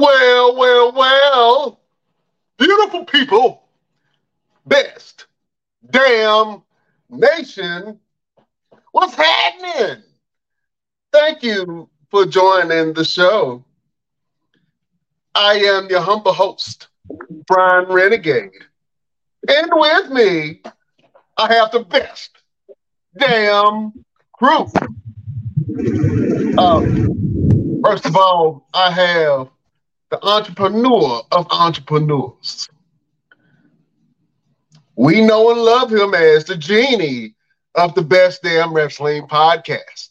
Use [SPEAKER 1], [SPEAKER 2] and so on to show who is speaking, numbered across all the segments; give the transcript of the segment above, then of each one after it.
[SPEAKER 1] Well, well, well, beautiful people, best damn nation, what's happening? Thank you for joining the show. I am your humble host, Brian Renegade. And with me, I have the best damn crew. Um, first of all, I have the entrepreneur of entrepreneurs. We know and love him as the genie of the best damn wrestling podcast.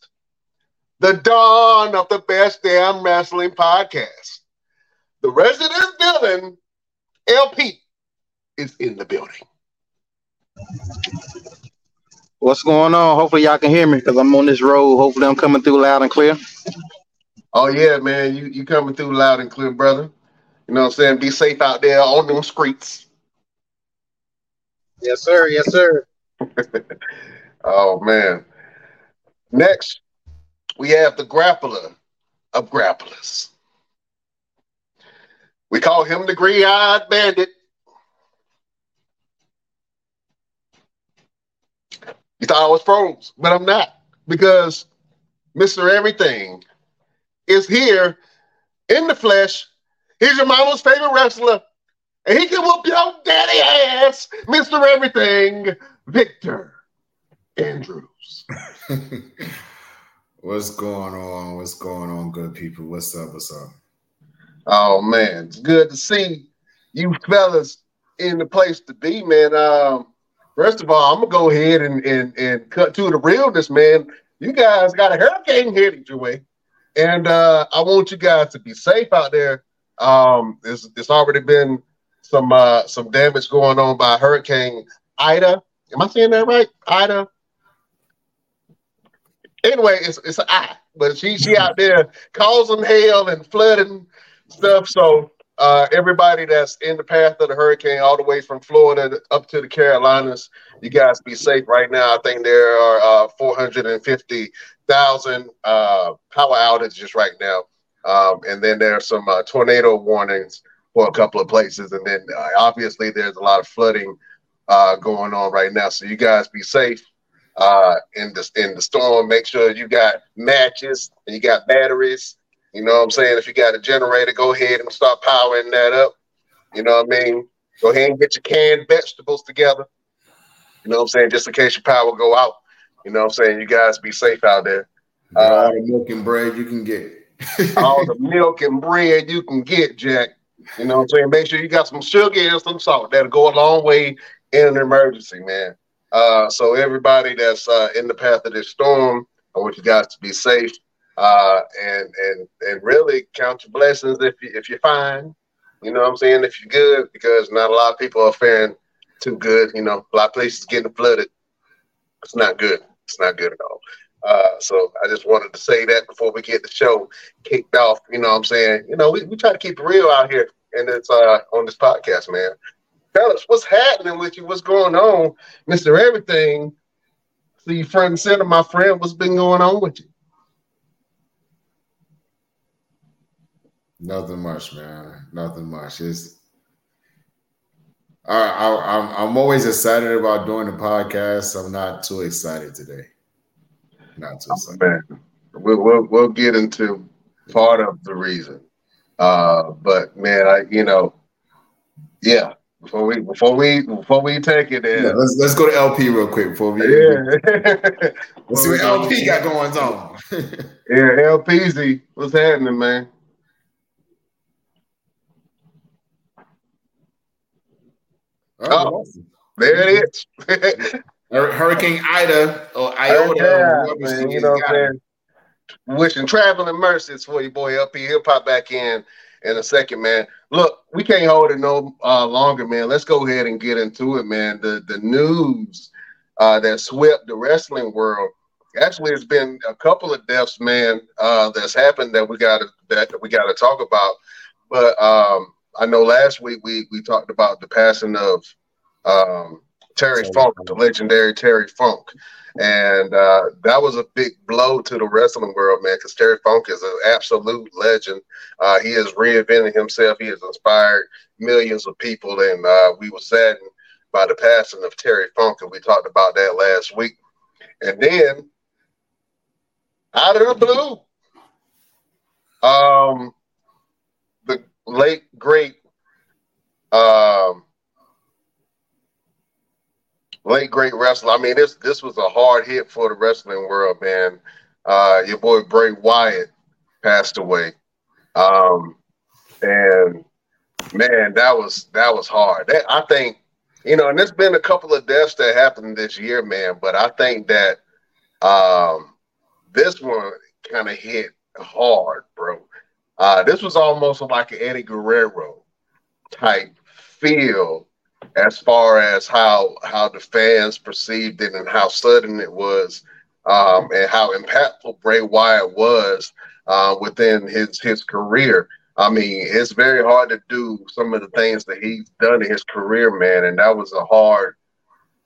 [SPEAKER 1] The dawn of the best damn wrestling podcast. The resident villain, LP, is in the building.
[SPEAKER 2] What's going on? Hopefully y'all can hear me because I'm on this road. Hopefully I'm coming through loud and clear.
[SPEAKER 1] Oh yeah, man, you you coming through loud and clear, brother. You know what I'm saying? Be safe out there on them streets.
[SPEAKER 2] Yes, sir. Yes, sir.
[SPEAKER 1] oh man. Next, we have the grappler of grapplers. We call him the gray-eyed bandit. You thought I was froze, but I'm not because Mr. Everything is here in the flesh. He's your mama's favorite wrestler, and he can whoop your daddy ass, Mr. Everything, Victor Andrews.
[SPEAKER 3] What's going on? What's going on, good people? What's up? What's up?
[SPEAKER 1] Oh man, it's good to see you fellas in the place to be, man. Um, first of all, I'm gonna go ahead and, and, and cut to the realness, man. You guys got a hurricane heading your way, and uh, I want you guys to be safe out there. Um, there's, there's already been some uh, some damage going on by Hurricane Ida. Am I saying that right? Ida. Anyway, it's it's I, but she she out there causing hail and flooding stuff. So uh, everybody that's in the path of the hurricane, all the way from Florida up to the Carolinas, you guys be safe right now. I think there are uh, 450,000 uh, power outages right now. Um, and then there are some uh, tornado warnings for a couple of places. And then uh, obviously there's a lot of flooding uh, going on right now. So you guys be safe in the in the storm. Make sure you got matches and you got batteries you know what I'm saying? If you got a generator, go ahead and start powering that up. You know what I mean? Go ahead and get your canned vegetables together. You know what I'm saying? Just in case your power go out. You know what I'm saying? You guys be safe out there.
[SPEAKER 3] Uh, all the milk and bread you can get.
[SPEAKER 1] all the milk and bread you can get, Jack. You know what I'm saying? Make sure you got some sugar and some salt. That'll go a long way in an emergency, man. Uh, so everybody that's uh, in the path of this storm, I want you guys to be safe uh, and and and really count your blessings if you, if you're fine. You know what I'm saying? If you're good, because not a lot of people are faring too good. You know, a lot of places getting flooded. It's not good. It's not good at all. Uh, so I just wanted to say that before we get the show kicked off. You know what I'm saying? You know, we, we try to keep it real out here and it's uh on this podcast, man. Fellas, what's happening with you? What's going on? Mr. Everything. See front and center, my friend, what's been going on with you?
[SPEAKER 3] Nothing much, man. Nothing much. It's I, I, I'm I'm always excited about doing the podcast. I'm not too excited today. Not too excited.
[SPEAKER 1] man. We'll, we'll we'll get into part of the reason. Uh, but man, I you know, yeah. Before we before we before we take it, in,
[SPEAKER 3] yeah, let's let's go to LP real quick before we.
[SPEAKER 1] Yeah.
[SPEAKER 3] let's see what LP got going on.
[SPEAKER 1] yeah, LPZ, what's happening, man? Oh, there it is.
[SPEAKER 3] Hurricane Ida or Iota.
[SPEAKER 1] Yeah, man, you know what I'm saying? Wishing traveling mercies for your boy up here. He'll pop back in in a second, man. Look, we can't hold it no uh, longer, man. Let's go ahead and get into it, man. The the news uh, that swept the wrestling world. Actually, it's been a couple of deaths, man, uh, that's happened that we got to that we got to talk about. But um, I know last week we we talked about the passing of um, Terry Funk, the legendary Terry Funk. And uh, that was a big blow to the wrestling world, man, because Terry Funk is an absolute legend. Uh, he has reinvented himself. He has inspired millions of people, and uh, we were saddened by the passing of Terry Funk, and we talked about that last week. And then, out of the blue, um, late great um, late great wrestler. I mean, this this was a hard hit for the wrestling world, man. Uh, your boy Bray Wyatt passed away, um, and man, that was that was hard. That, I think you know, and there's been a couple of deaths that happened this year, man. But I think that um, this one kind of hit hard, bro. Uh, this was almost like an Eddie Guerrero type feel as far as how how the fans perceived it and how sudden it was, um, and how impactful Bray Wyatt was uh, within his his career. I mean, it's very hard to do some of the things that he's done in his career, man, and that was a hard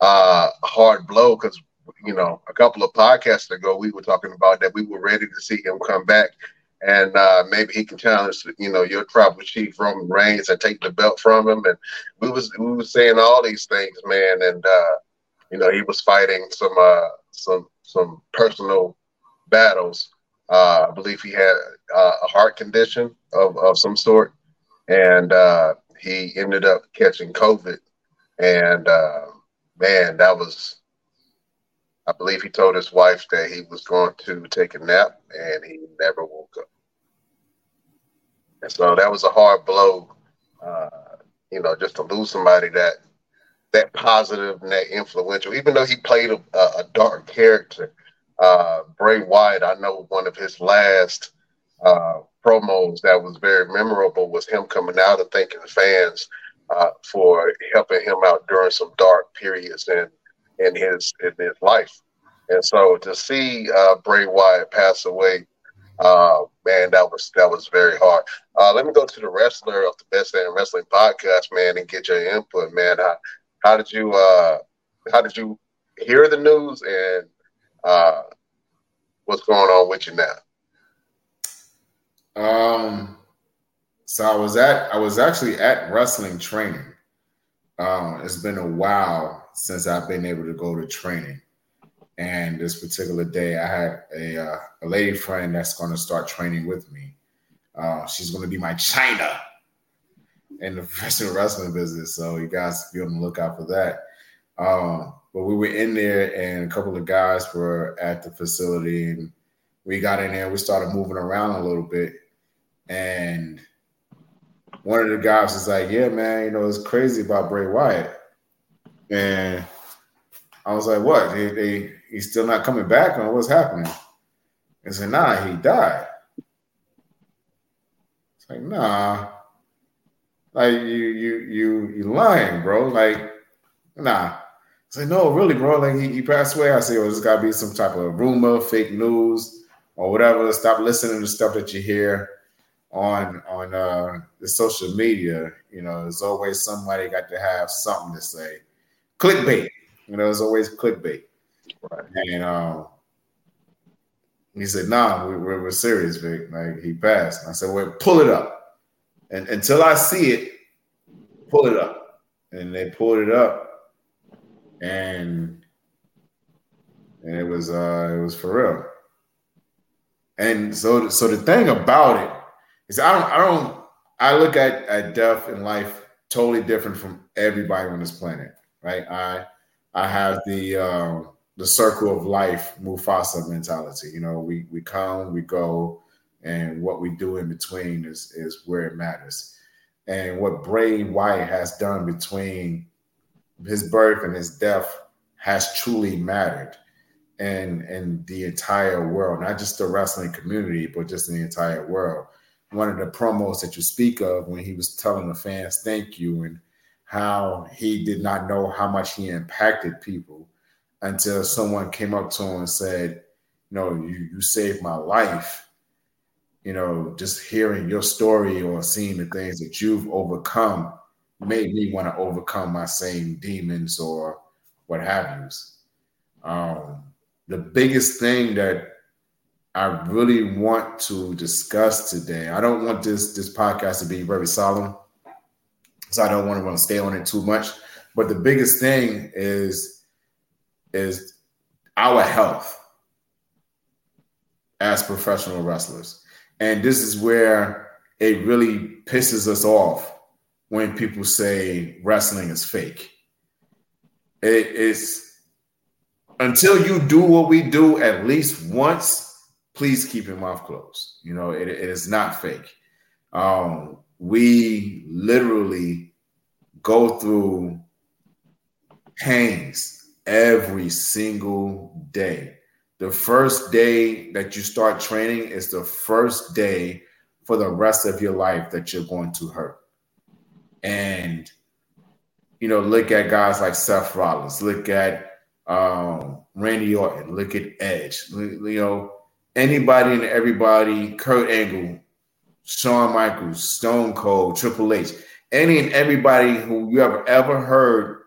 [SPEAKER 1] uh, hard blow because you know a couple of podcasts ago we were talking about that we were ready to see him come back and uh, maybe he can challenge, you know, your tribal chief Roman Reigns and take the belt from him. And we was we was saying all these things, man. And uh, you know, he was fighting some uh, some some personal battles. Uh, I believe he had uh, a heart condition of, of some sort, and uh, he ended up catching COVID. And man, that was I believe he told his wife that he was going to take a nap and he never woke up. And so that was a hard blow, uh, you know, just to lose somebody that that positive and that influential. Even though he played a, a dark character, uh, Bray Wyatt, I know one of his last uh, promos that was very memorable was him coming out and thanking the fans uh, for helping him out during some dark periods in in his in his life. And so to see uh, Bray Wyatt pass away uh, man, that was that was very hard. Uh, let me go to the wrestler of the Best Damn Wrestling podcast, man, and get your input, man. How, how did you uh, how did you hear the news and uh, what's going on with you now?
[SPEAKER 3] Um, so I was at I was actually at wrestling training. Um, it's been a while since I've been able to go to training. And this particular day, I had a, uh, a lady friend that's going to start training with me. Uh, she's going to be my Chyna in the professional wrestling business. So you guys be on the lookout for that. Um, but we were in there, and a couple of guys were at the facility, and we got in there. We started moving around a little bit, and one of the guys was like, "Yeah, man, you know it's crazy about Bray Wyatt," and I was like, "What? They, they he's still not coming back on what's happening. And said, nah, he died. It's like, nah. Like you you you you lying, bro. Like, nah. It's like, no, really, bro. Like he, he passed away. I say, well, there's gotta be some type of rumor, fake news, or whatever. Stop listening to stuff that you hear on on uh the social media. You know, there's always somebody got to have something to say. Clickbait. You know, there's always clickbait. Right. And um, he said, "Nah, we, are we're serious, Vic. Like he passed." And I said, "Well, pull it up, and until I see it, pull it up." And they pulled it up, and and it was uh, it was for real. And so, so the thing about it is, I don't, I don't, I look at at death and life totally different from everybody on this planet, right? I, I have the um, the circle of life Mufasa mentality. You know, we we come, we go, and what we do in between is is where it matters. And what Bray Wyatt has done between his birth and his death has truly mattered and and the entire world, not just the wrestling community, but just the entire world. One of the promos that you speak of when he was telling the fans thank you and how he did not know how much he impacted people until someone came up to him and said, "No, you you saved my life." You know, just hearing your story or seeing the things that you've overcome made me want to overcome my same demons or what have you. Um, the biggest thing that I really want to discuss today. I don't want this this podcast to be very solemn, so I don't want to want to stay on it too much. But the biggest thing is is our health as professional wrestlers, and this is where it really pisses us off when people say wrestling is fake. It is until you do what we do at least once please keep your mouth closed. You know, it, it is not fake. Um, we literally go through pains every single day. The first day that you start training is the first day for the rest of your life that you're going to hurt. And, you know, look at guys like Seth Rollins, look at um, Randy Orton, look at Edge, you know, anybody and everybody, Kurt Angle, Shawn Michaels, Stone Cold, Triple H, any and everybody who you have ever heard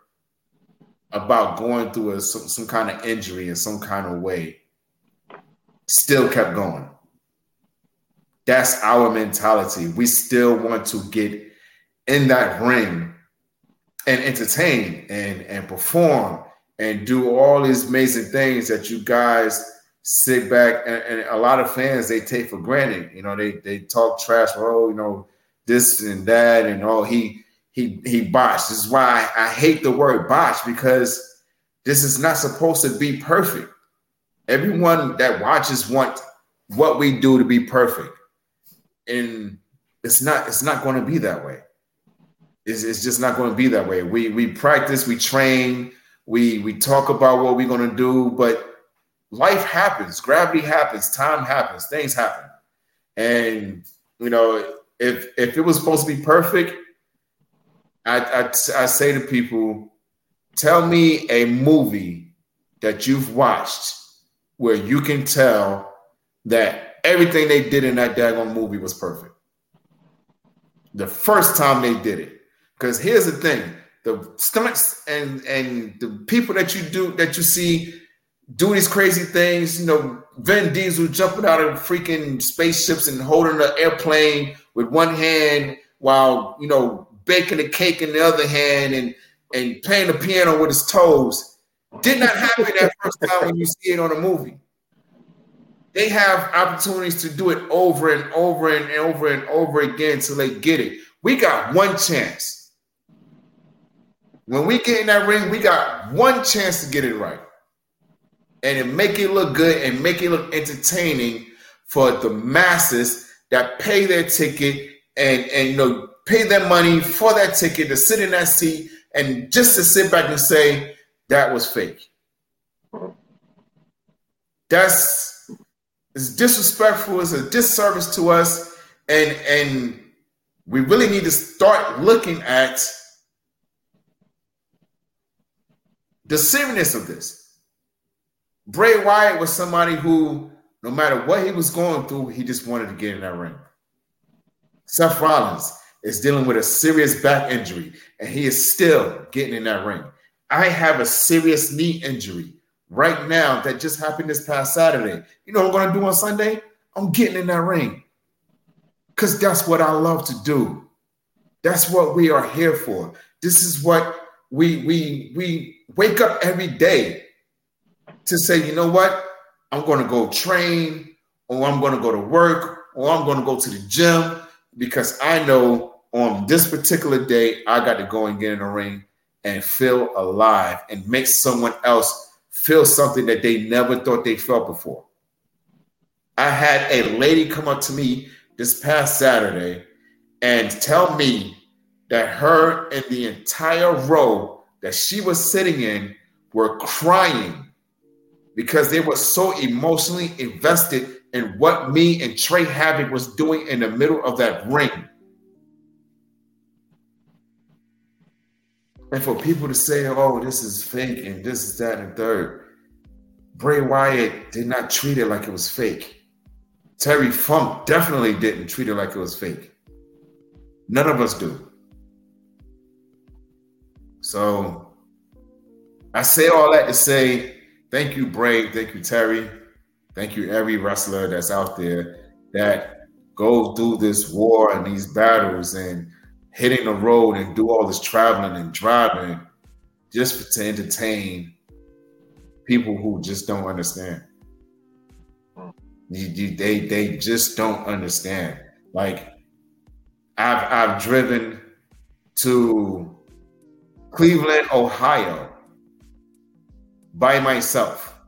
[SPEAKER 3] about going through a, some, some kind of injury in some kind of way still kept going. That's our mentality. We still want to get in that ring and entertain and, and perform and do all these amazing things that you guys sit back and, and, a lot of fans they take for granted. You know, they they talk trash. Oh, you know, this and that, and oh, he he he botched. This is why I, hate the word botch because this is not supposed to be perfect. Everyone that watches want what we do to be perfect, and it's not. It's not going to be that way. It's, it's just not going to be that way. We we practice, we train, we we talk about what we're going to do, but life happens, gravity happens, time happens, things happen. And you know, if if it was supposed to be perfect, I, I, I say to people, tell me a movie that you've watched where you can tell that everything they did in that daggone movie was perfect. The first time they did it. Because here's the thing: the stunts and and the people that you do that you see do these crazy things. You know, Vin Diesel jumping out of freaking spaceships and holding an airplane with one hand while you know baking a cake in the other hand and and playing the piano with his toes. Did not happen that first time when you see it on a movie. They have opportunities to do it over and over and over and over again till they get it. We got one chance. When we get in that ring, we got one chance to get it right and make it look good and make it look entertaining for the masses that pay their ticket and and you know pay their money for that ticket to sit in that seat and just to sit back and say that was fake. That's it's disrespectful. It's a disservice to us, and and we really need to start looking at the seriousness of this. Bray Wyatt was somebody who, no matter what he was going through, he just wanted to get in that ring. Seth Rollins is dealing with a serious back injury, and he is still getting in that ring. I have a serious knee injury right now that just happened this past Saturday. You know what I'm going to do on Sunday? I'm getting in that ring because that's what I love to do. That's what we are here for. This is what we we we wake up every day to say, you know what? I'm going to go train, or I'm going to go to work, or I'm going to go to the gym because I know on this particular day, I got to go and get in the ring and feel alive and make someone else feel something that they never thought they felt before. I had a lady come up to me this past Saturday and tell me that her and the entire row that she was sitting in were crying because they were so emotionally invested in what me and Trey Havoc was doing in the middle of that ring. And for people to say, oh, this is fake and this is that and third, Bray Wyatt did not treat it like it was fake. Terry Funk definitely didn't treat it like it was fake. None of us do. So I say all that to say thank you, Bray. Thank you, Terry. Thank you, every wrestler that's out there that goes through this war and these battles and hitting the road and do all this traveling and driving just to entertain people who just don't understand. You, you, they they just don't understand. Like I've I've driven to Cleveland, Ohio by myself.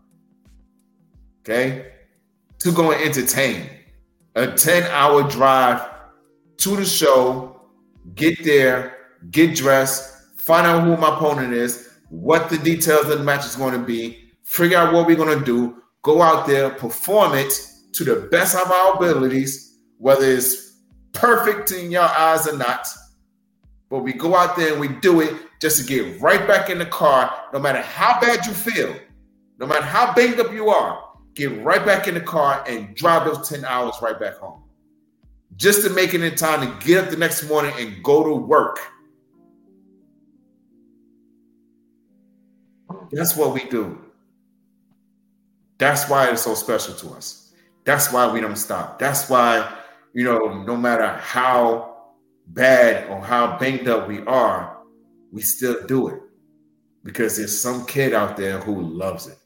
[SPEAKER 3] Okay? To go and entertain. A 10-hour drive to the show, get there, get dressed, find out who my opponent is, what the details of the match is going to be, figure out what we're going to do, go out there, perform it to the best of our abilities, whether it's perfect in your eyes or not. But we go out there and we do it just to get right back in the car, no matter how bad you feel, no matter how banged up you are, get right back in the car and drive those 10 hours right back home. Just to make it in time to get up the next morning and go to work. That's what we do. That's why it's so special to us. That's why we don't stop. That's why, you know, no matter how bad or how banged up we are, we still do it because there's some kid out there who loves it.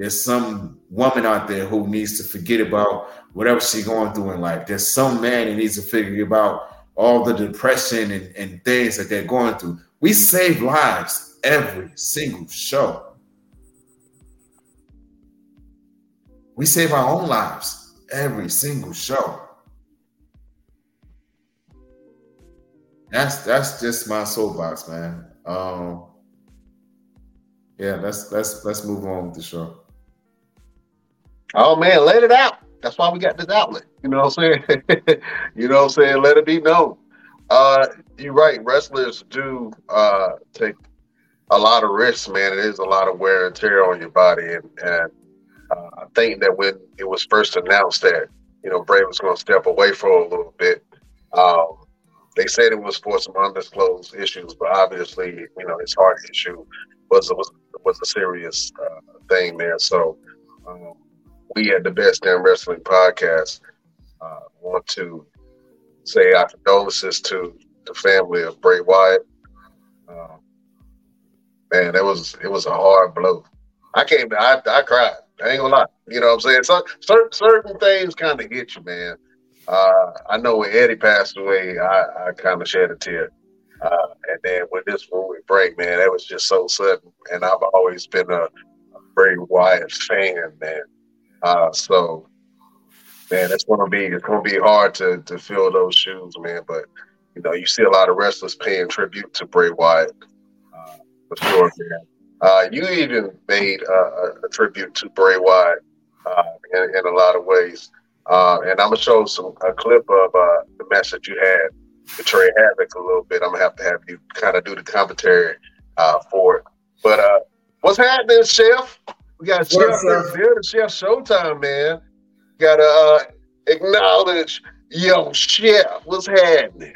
[SPEAKER 3] There's some woman out there who needs to forget about whatever she's going through in life. There's some man that needs to figure about all the depression and, and things that they're going through. We save lives every single show. We save our own lives every single show. That's that's just my soapbox, man. Um, yeah, let's let's let's move on with the show.
[SPEAKER 1] Oh man, let it out. That's why we got this outlet. You know what I'm saying? you know what I'm saying? Let it be known. Uh, you're right. Wrestlers do uh, take a lot of risks, man. It is a lot of wear and tear on your body, and, and uh, I think that when it was first announced that you know Bray was going to step away for a little bit, um, they said it was for some undisclosed issues, but obviously, you know, his heart issue was was was a serious uh, thing there. So, um, we at the Best Damn Wrestling Podcast uh, want to say our condolences to the family of Bray Wyatt. Uh, man, it was it was a hard blow. I can't. I I cried. I ain't gonna lie. You know what I'm saying? So, certain certain things kind of hit you, man. Uh, I know when Eddie passed away, I, I kind of shed a tear. Uh, and then with this one with Bray, man, that was just so sudden. And I've always been a, a Bray Wyatt fan, man. Uh, so, man, it's gonna be it's gonna be hard to to fill those shoes, man. But you know, you see a lot of wrestlers paying tribute to Bray Wyatt, uh, for sure, man. Uh, you even made a, a, tribute to Bray Wyatt uh, in, in, a lot of ways. Uh, and I'm gonna show some a clip of uh, the match that you had with Trey Havoc a little bit. I'm gonna have to have you kind of do the commentary uh, for it. But uh, what's happening, Chef? We got Chef the Chef Showtime, man. Gotta uh, acknowledge yo Chef. What's happening?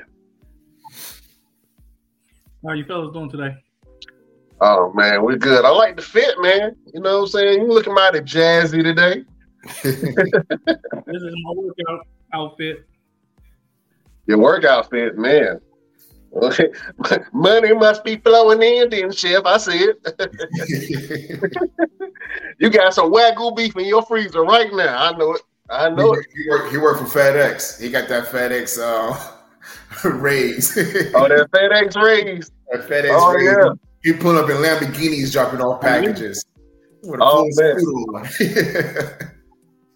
[SPEAKER 4] How you fellas doing today?
[SPEAKER 1] Oh man, we're good. I like the fit, man. You know what I'm saying? You looking mighty jazzy today.
[SPEAKER 4] this is my workout outfit.
[SPEAKER 1] Your workout outfit, man. Money must be flowing in, then, Chef. I see it. you got some wagyu beef in your freezer right now. I know it. I know
[SPEAKER 3] he,
[SPEAKER 1] it.
[SPEAKER 3] He worked, he worked for FedEx. He got that FedEx uh, raise.
[SPEAKER 1] oh, that FedEx raise.
[SPEAKER 3] That FedEx oh, raise. Yeah. He pulling up in Lamborghinis, dropping off packages.
[SPEAKER 1] Oh, man.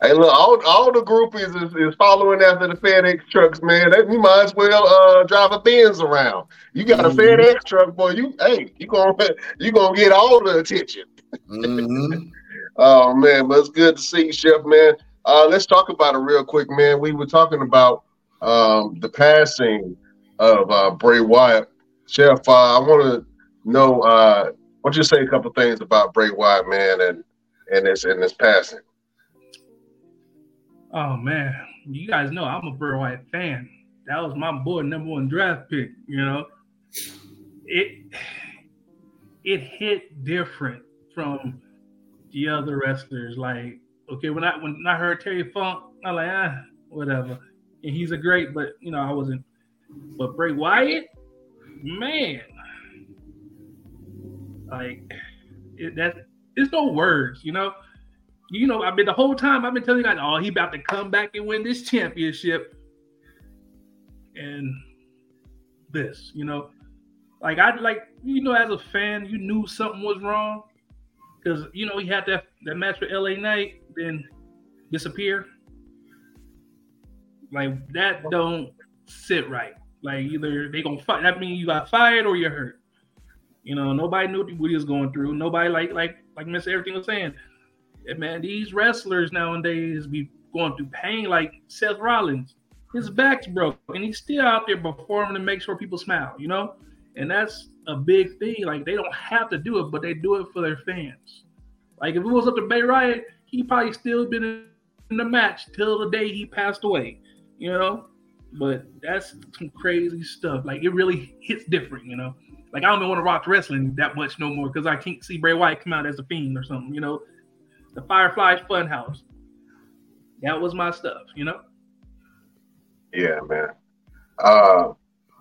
[SPEAKER 1] Hey, look, all, all the groupies is, is following after the FedEx trucks, man. They, you might as well uh, drive a Benz around. You got a mm-hmm. FedEx truck, boy. You hey, you gonna you gonna get all the attention. Mm-hmm. oh man, but it's good to see you, Chef, man. Uh, let's talk about it real quick, man. We were talking about um, the passing of uh, Bray Wyatt. Chef, uh, I want to know, uh, don't you say a couple things about Bray Wyatt, man, and and this and this passing?
[SPEAKER 4] Oh man, you guys know I'm a Bray Wyatt fan. That was my boy number one draft pick. You know, it it hit different from the other wrestlers. Like, okay, when I when I heard Terry Funk, I'm like, ah, whatever. And he's a great, but you know, I wasn't. But Bray Wyatt, man, like it, that. There's no words, you know. You know, I've been the whole time I've been telling you guys, oh, he about to come back and win this championship. And this, you know, like I like you know, as a fan, you knew something was wrong because you know he had that that match with LA Knight, then disappear. Like that don't sit right. Like either they gonna fight. That means you got fired or you're hurt. You know, nobody knew what he was going through. Nobody like like like Miss Everything was saying. Man, these wrestlers nowadays be going through pain. Like Seth Rollins, his back's broke, and he's still out there performing to make sure people smile. You know, and that's a big thing. Like they don't have to do it, but they do it for their fans. Like if it was up to Bray Wyatt, he probably still been in the match till the day he passed away. You know, but that's some crazy stuff. Like it really hits different. You know, like I don't even want to watch wrestling that much no more because I can't see Bray Wyatt come out as a fiend or something. You know, the Fireflies Funhouse. That was my stuff. You know.
[SPEAKER 1] Yeah, man. Uh,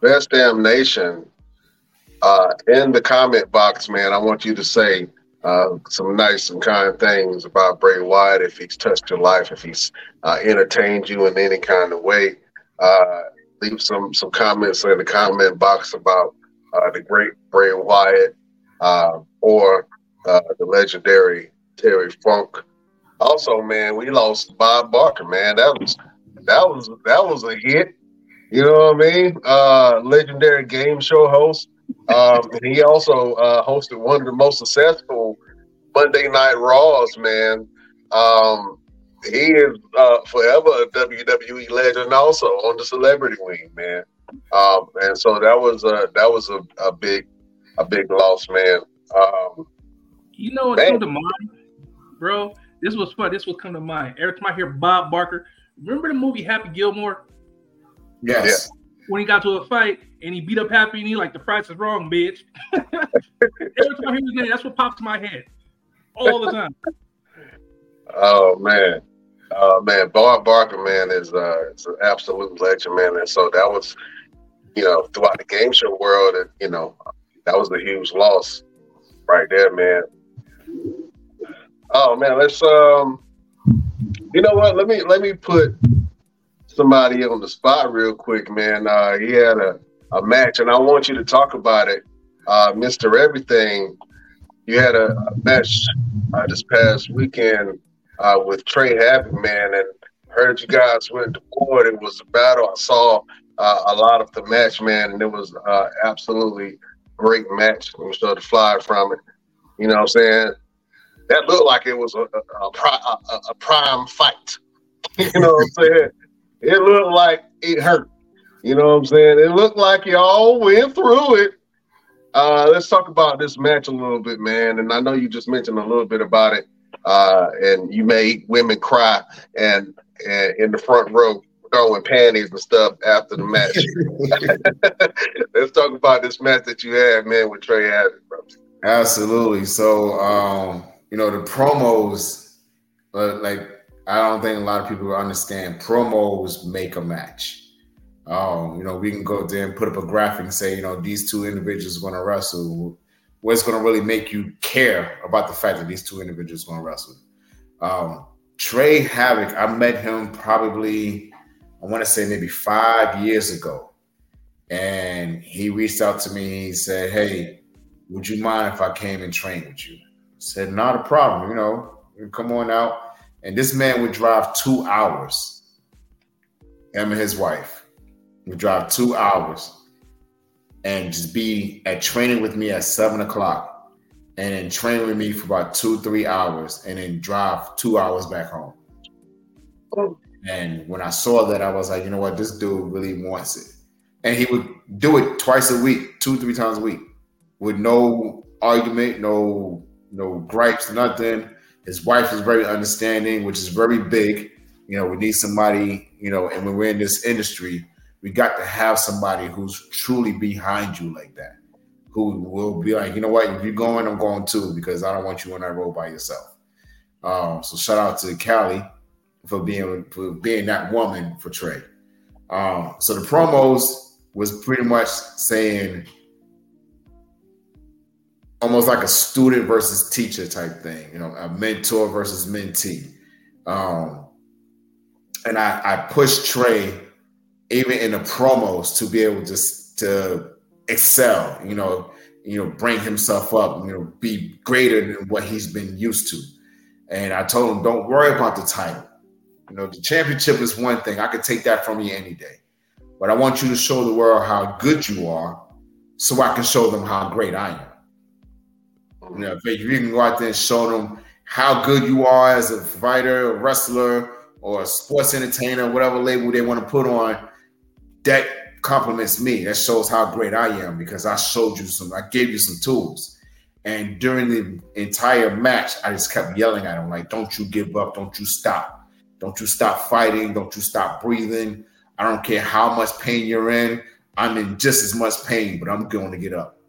[SPEAKER 1] Best Damn Nation uh, in the comment box, man, I want you to say uh, some nice and kind things about Bray Wyatt if he's touched your life, if he's uh, entertained you in any kind of way. Uh, leave some some comments in the comment box about uh, the great Bray Wyatt uh, or the legendary Terry Funk. Also, man, we lost Bob Barker, man. That was that was that was a hit. You know what I mean? Uh, legendary game show host. Um, he also uh, hosted one of the most successful Monday Night Raws, man. Um, he is uh, forever a WWE legend, also on the celebrity wing, man. Um, and so that was a that was a, a big a big loss, man. Um,
[SPEAKER 4] you know what came to mind, bro? This was fun. This was come to mind. Every time I hear Bob Barker, remember the movie Happy Gilmore?
[SPEAKER 3] Yes.
[SPEAKER 4] Yeah when he got to a fight and he beat up Happy and he like the price is wrong, bitch. Every time I hear his name, that's what pops in my head all the time.
[SPEAKER 1] Oh man. Oh man, Bob Barker, man, is uh is an absolute legend, man. And so that was, you know, throughout the game show world, and you know, that was a huge loss right there, man. Oh man, let's um you know what? Let me let me put somebody on the spot real quick, man. Uh, he had a, a match, and I want you to talk about it, uh, Mister Everything. You had a, a match uh, this past weekend uh, with Trey Havoc, man, and heard you guys went to court. It was a battle. I saw uh, a lot of the match, man, and it was uh, absolutely great match. We started to fly from it. You know what I'm saying? That looked like it was a, a, a, a prime fight. you know what I'm saying? it looked like it hurt. You know what I'm saying? It looked like y'all went through it. Uh, let's talk about this match a little bit, man. And I know you just mentioned a little bit about it. Uh, and you made women cry and, and in the front row throwing panties and stuff after the match. let's talk about this match that you had, man, with Trey Havoc, bro.
[SPEAKER 3] Absolutely. So, um, you know, the promos, uh, like I don't think a lot of people understand promos make a match. Um, you know, we can go there and put up a graphic and say, you know, these two individuals are going to wrestle. What's going to really make you care about the fact that these two individuals are going to wrestle? Um, Trey Havoc, I met him probably, I want to say maybe five years ago. And he reached out to me. He said, Hey, would you mind if I came and trained with you? Said, Not a problem. You know, come on out and this man would drive two hours. Him and his wife would drive two hours and just be at training with me at seven o'clock and then train with me for about two, three hours and then drive two hours back home. And when I saw that, I was like, you know what, this dude really wants it. And he would do it twice a week, two, three times a week, with no argument, no, no gripes, nothing. His wife is very understanding, which is very big. You know, we need somebody, you know, and when we're in this industry, we got to have somebody who's truly behind you like that, who will be like, you know what, if you're going, I'm going too, because I don't want you on that road by yourself. Um, so shout out to Callie for being for being that woman for Trey. Um, so the promos was pretty much saying almost like a student versus teacher type thing, you know, a mentor versus mentee. Um, and I, I pushed Trey even in the promos to be able just to excel, you know, you know, bring himself up, you know, be greater than what he's been used to. And I told him, don't worry about the title. You know, the championship is one thing. I could take that from you any day. But I want you to show the world how good you are so I can show them how great I am. You know, if you can go out there and show them how good you are as a fighter, a wrestler, or a sports entertainer, whatever label they want to put on, that compliments me. That shows how great I am because I showed you some, I gave you some tools. And during the entire match, I just kept yelling at him, like, don't you give up, don't you stop. Don't you stop fighting, don't you stop breathing. I don't care how much pain you're in. I'm in just as much pain, but I'm going to get up.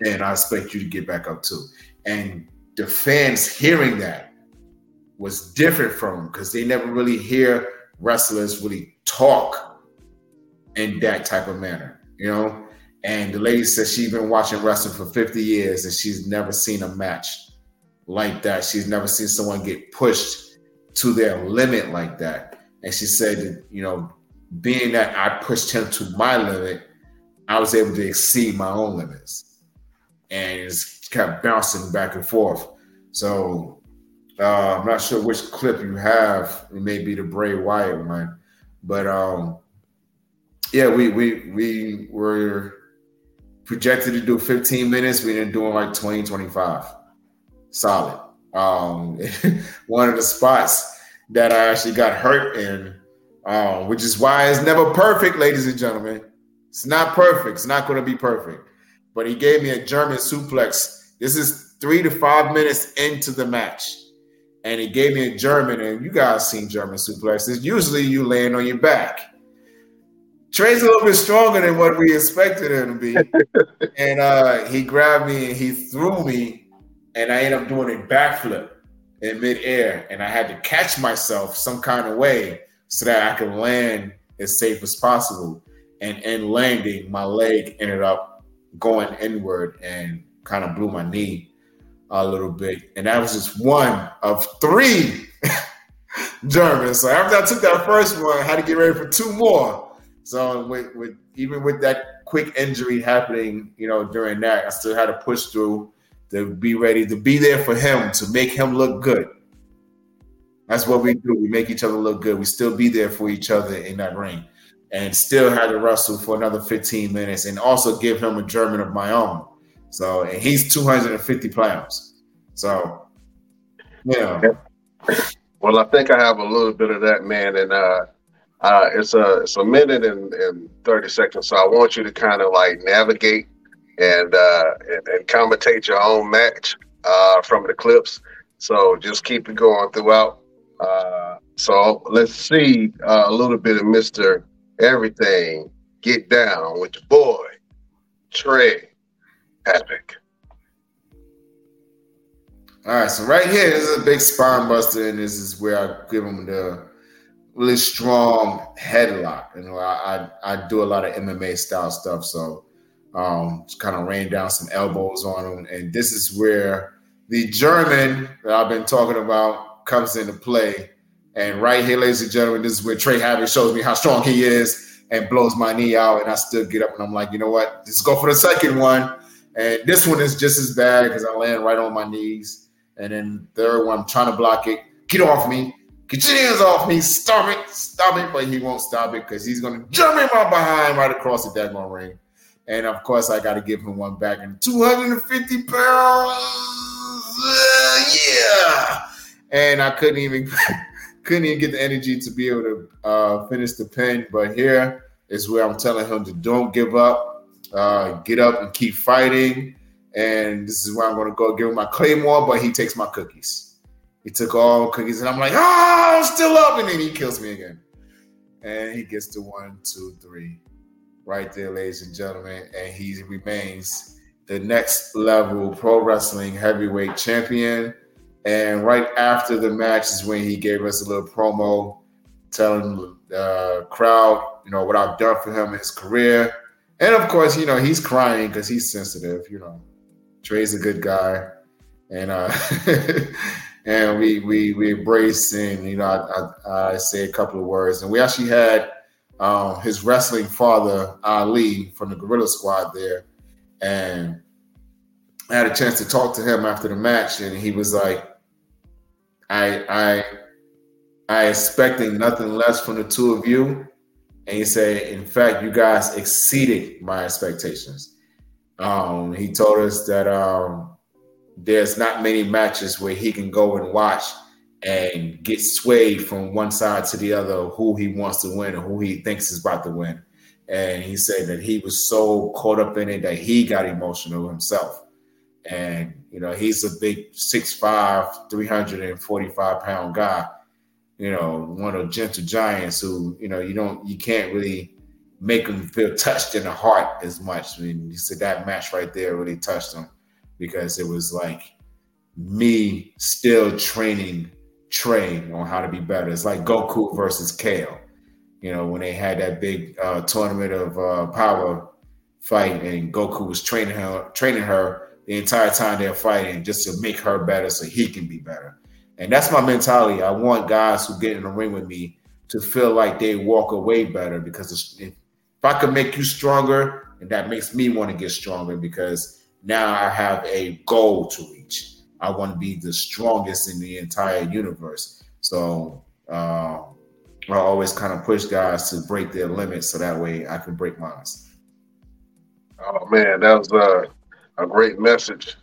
[SPEAKER 3] And I expect you to get back up too. And the fans hearing that was different from because they never really hear wrestlers really talk in that type of manner, you know. And the lady says she's been watching wrestling for 50 years and she's never seen a match like that. She's never seen someone get pushed to their limit like that. And she said you know, being that I pushed him to my limit, I was able to exceed my own limits. And it's kept bouncing back and forth. So uh, I'm not sure which clip you have. It may be the Bray Wyatt one, but um, yeah, we we we were projected to do 15 minutes. We ended doing like 20, 25. Solid. Um, one of the spots that I actually got hurt in, um, which is why it's never perfect, ladies and gentlemen. It's not perfect. It's not going to be perfect. But he gave me a German suplex. This is three to five minutes into the match and he gave me a German, and you guys seen German suplexes. Usually you land on your back. Trey's a little bit stronger than what we expected him to be. and uh, he grabbed me and he threw me, and I ended up doing a backflip in midair. And I had to catch myself some kind of way so that I could land as safe as possible. And in landing, my leg ended up going inward and kind of blew my knee a little bit, and that was just one of three Germans. So after I took that first one, I had to get ready for two more. So with, with even with that quick injury happening, you know, during that, I still had to push through to be ready to be there for him to make him look good. That's what we do. We make each other look good. We still be there for each other in that ring, and still had to wrestle for another 15 minutes, and also give him a German of my own so and he's 250 pounds. So yeah.
[SPEAKER 1] Well, I think I have a little bit of that, man, and uh, uh, it's a it's a minute and, and 30 seconds. So I want you to kind of like navigate and uh, and, and commentate your own match uh, from the clips. So just keep it going throughout. Uh, so let's see uh, a little bit of Mr. Everything Get Down with your boy, Trey Havoc.
[SPEAKER 3] All right, so right here this is a big spine buster, and this is where I give him the really strong headlock. You know, I I, I do a lot of MMA style stuff, so um, just kind of rain down some elbows on him, and this is where the German that I've been talking about comes into play. And right here, ladies and gentlemen, this is where Trey Havoc shows me how strong he is and blows my knee out, and I still get up and I'm like, you know what? Let's go for the second one. And this one is just as bad because I land right on my knees. And then third one, I'm trying to block it. Get off me. Get your hands off me. Stop it. Stop it. But he won't stop it because he's going to jump in my behind right across the daggone ring. And of course, I got to give him one back. And 250 pounds. Uh, yeah. And I couldn't even couldn't even get the energy to be able to uh, finish the pin. But here is where I'm telling him to don't give up uh, get up and keep fighting. And this is where I'm going to go give him my claymore, but he takes my cookies. He took all cookies, and I'm like, oh, I'm still up. And then he kills me again. And he gets to one, two, three, right there, ladies and gentlemen. And he remains the next level pro wrestling heavyweight champion. And right after the match is when he gave us a little promo telling the crowd, you know, what I've done for him in his career. And of course, you know, he's crying because he's sensitive, you know. Trey's a good guy. And uh and we we we embrace and you know I, I, I say a couple of words. And we actually had um, his wrestling father Ali from the Gorilla Squad there, and I had a chance to talk to him after the match, and he was like, "I I I expecting nothing less from the two of you," and he said, "In fact, you guys exceeded my expectations." Um, he told us that um, there's not many matches where he can go and watch and get swayed from one side to the other who he wants to win or who he thinks is about to win. And he said that he was so caught up in it that he got emotional himself. And, you know, he's a big 6'5, 345 pound guy, you know, one of the gentle giants who, you know, you don't, you can't really make them feel touched in the heart as much. I mean, you said that match right there really touched them because it was like me still training train on how to be better. It's like Goku versus Kale. You know, when they had that big uh, tournament of uh, power fight, and Goku was training her, training her the entire time they're fighting, just to make her better, so he can be better. And that's my mentality. I want guys who get in the ring with me to feel like they walk away better because if, I can make you stronger, and that makes me want to get stronger because now I have a goal to reach. I want to be the strongest in the entire universe. So uh, I always kind of push guys to break their limits so that way I can break mine.
[SPEAKER 1] Oh man, that was uh, a great message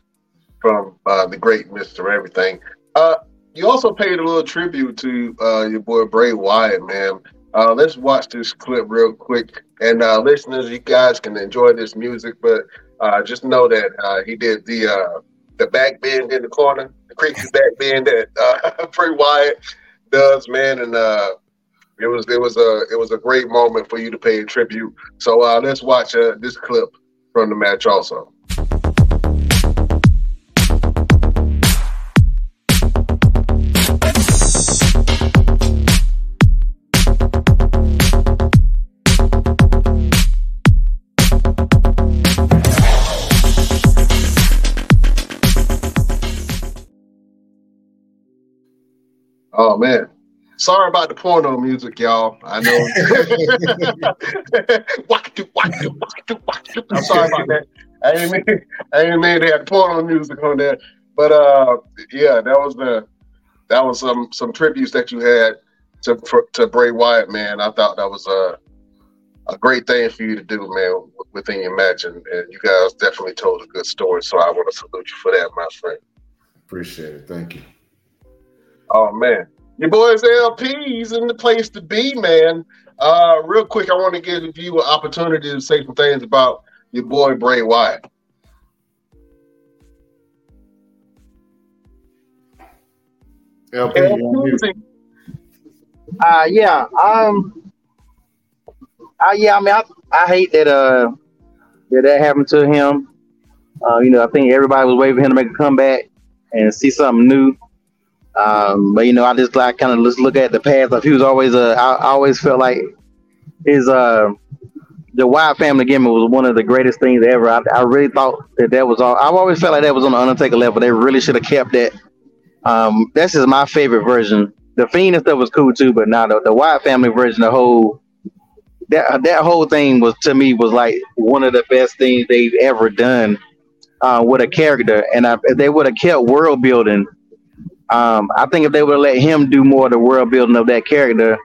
[SPEAKER 1] from uh, the great Mister Everything. Uh, you also paid a little tribute to uh, your boy Bray Wyatt, man. Uh, let's watch this clip real quick, and uh, listeners, you guys can enjoy this music, but uh, just know that uh, he did the uh, the back bend in the corner, the creepy back bend that Bray Wyatt does, man. And it was it was a it was a great moment for you to pay a tribute. So let's watch this clip from the match also. Oh man. Sorry about the porno music, y'all. I know. I'm sorry about that. I didn't mean I didn't mean they had porno music on there. But uh yeah, that was the that was some some tributes that you had to for, to Bray Wyatt, man. I thought that was a a great thing for you to do, man, within your match, and, and you guys definitely told a good story. So I want to salute you for that, my friend.
[SPEAKER 3] Appreciate it. Thank you.
[SPEAKER 1] Oh man, your boys LP's in the place to be, man. Uh, real quick, I want to give you an opportunity to say some things about your boy Bray Wyatt.
[SPEAKER 3] LP,
[SPEAKER 2] uh, yeah, um, uh, yeah. I mean, I, I hate that uh that that happened to him. Uh, you know, I think everybody was waiting for him to make a comeback and see something new. Um, but you know, I just like kind of just look at the past. Like he was always a. I, always felt like his uh the Wyatt family gimmick was one of the greatest things ever. I, I really thought that that was all. I've always felt like that was on the Undertaker level. They really should have kept that. Um, that's just my favorite version. The Fiend and stuff was cool too, but now the, the Wyatt family version, the whole that that whole thing was to me was like one of the best things they've ever done uh, with a character. And I, they would have kept world building um, I think if they would have let him do more of the world building of that character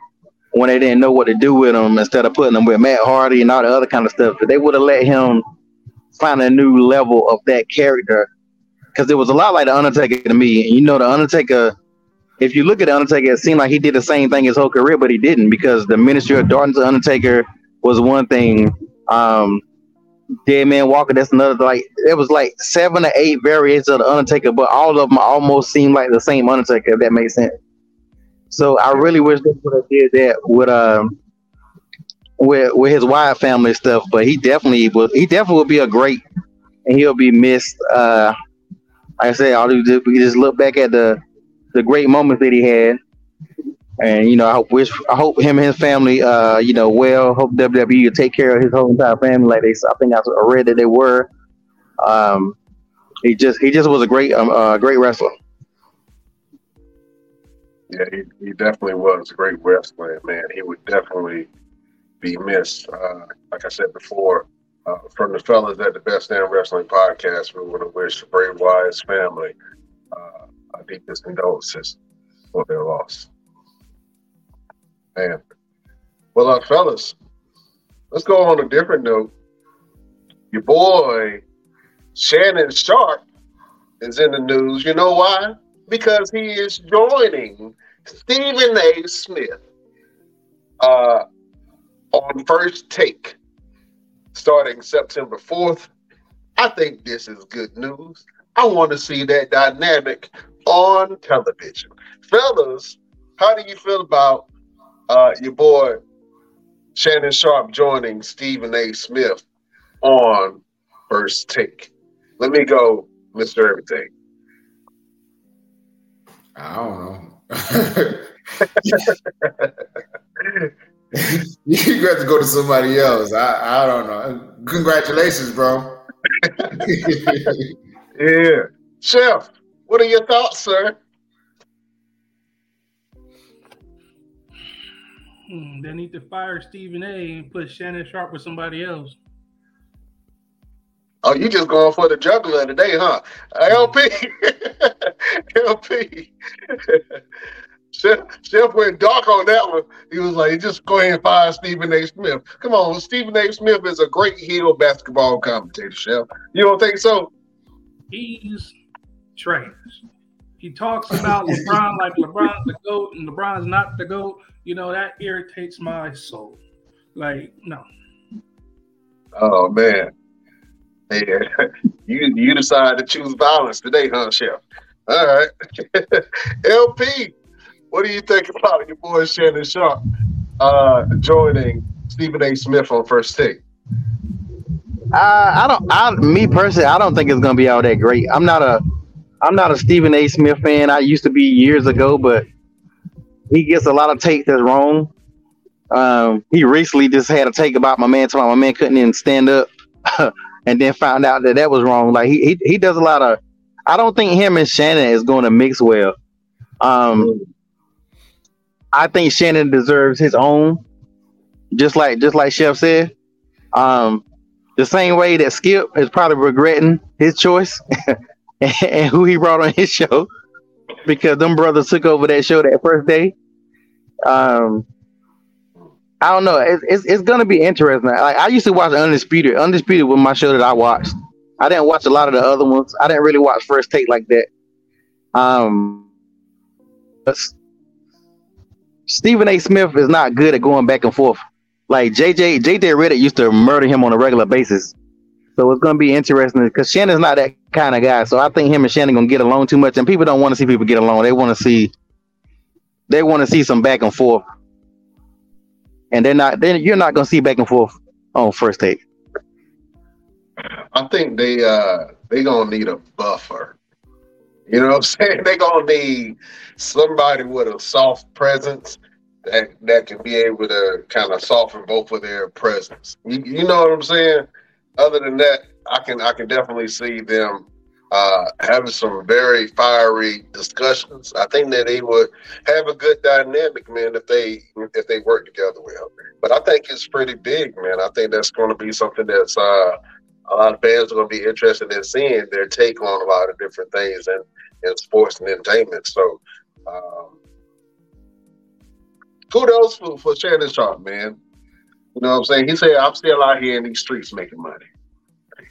[SPEAKER 2] when they didn't know what to do with him, instead of putting him with Matt Hardy and all the other kind of stuff, they would have let him find a new level of that character. Because it was a lot like the Undertaker to me. And you know, the Undertaker, if you look at the Undertaker, it seemed like he did the same thing his whole career, but he didn't because the Ministry of Darkness Undertaker was one thing. Um, Dead Man Walker. That's another like it was like seven or eight variants of the Undertaker, but all of them almost seem like the same Undertaker. If that makes sense. So I really wish they would have did that with um with with his Wyatt family stuff. But he definitely was. He definitely would be a great and he'll be missed. Uh, like I said, all we do we just look back at the the great moments that he had, and you know, I hope wish I hope him and his family, uh, you know, well. Hope WWE will take care of his whole entire family, like they. I think I read that they were. Um, he just he just was a great um, uh, great wrestler.
[SPEAKER 1] Yeah, he, he definitely was a great wrestler, man. He would definitely be missed. Uh, like I said before, uh, from the fellas at the Best Damn Wrestling Podcast, we want to wish Bray Wyatt's family uh, our deepest condolences for their loss. Man. Well, uh, fellas, let's go on a different note. Your boy, Shannon Sharpe, is in the news. You know why? Because he is joining Stephen A. Smith uh, on first take starting September 4th. I think this is good news. I want to see that dynamic on television. Fellas, how do you feel about uh, your boy Shannon Sharp joining Stephen A. Smith on First Take? Let me go, Mr. Everything.
[SPEAKER 3] I don't know. you got to go to somebody else. I, I don't know. Congratulations, bro.
[SPEAKER 1] yeah. Chef, what are your thoughts, sir?
[SPEAKER 4] Hmm, they need to fire Stephen A and put Shannon Sharp with somebody else.
[SPEAKER 1] Oh, you just going for the juggler today, huh? LP. LP. Chef, Chef went dark on that one. He was like, just go ahead and fire Stephen A. Smith. Come on, Stephen A. Smith is a great heel basketball commentator, Chef. You don't think so?
[SPEAKER 4] He's trash. He talks about LeBron like LeBron's the GOAT and LeBron's not the GOAT. You know, that irritates my soul. Like, no.
[SPEAKER 1] Oh man. Yeah. you you decided to choose violence today, huh, Chef? All right. LP, what do you think about your boy Shannon Sharpe uh, joining Stephen A. Smith on first take?
[SPEAKER 2] Uh, I don't. I me personally, I don't think it's gonna be all that great. I'm not a, I'm not a Stephen A. Smith fan. I used to be years ago, but he gets a lot of takes that's wrong. Um, he recently just had a take about my man, talking my man couldn't even stand up, and then found out that that was wrong. Like he he, he does a lot of. I don't think him and Shannon is going to mix well. Um, I think Shannon deserves his own, just like just like Chef said. Um, the same way that Skip is probably regretting his choice and who he brought on his show because them brothers took over that show that first day. Um, I don't know. It's, it's, it's gonna be interesting. Like I used to watch Undisputed. Undisputed was my show that I watched. I didn't watch a lot of the other ones. I didn't really watch First Take like that. Um, Stephen A. Smith is not good at going back and forth. Like JJ JJ Redick used to murder him on a regular basis. So it's gonna be interesting because Shannon's not that kind of guy. So I think him and Shannon gonna get along too much, and people don't want to see people get along. They want to see they want to see some back and forth, and they're not. Then you're not gonna see back and forth on first take.
[SPEAKER 1] I think they uh they gonna need a buffer. You know what I'm saying? They gonna need somebody with a soft presence that that can be able to kind of soften both of their presence. You, you know what I'm saying? Other than that, I can I can definitely see them uh, having some very fiery discussions. I think that they would have a good dynamic, man, if they if they work together well. But I think it's pretty big, man. I think that's going to be something that's uh, a lot of fans are going to be interested in seeing their take on a lot of different things and in sports and entertainment. So, um, kudos for, for Shannon Sharpe, man. You know what I'm saying? He said, I'm still out here in these streets making money.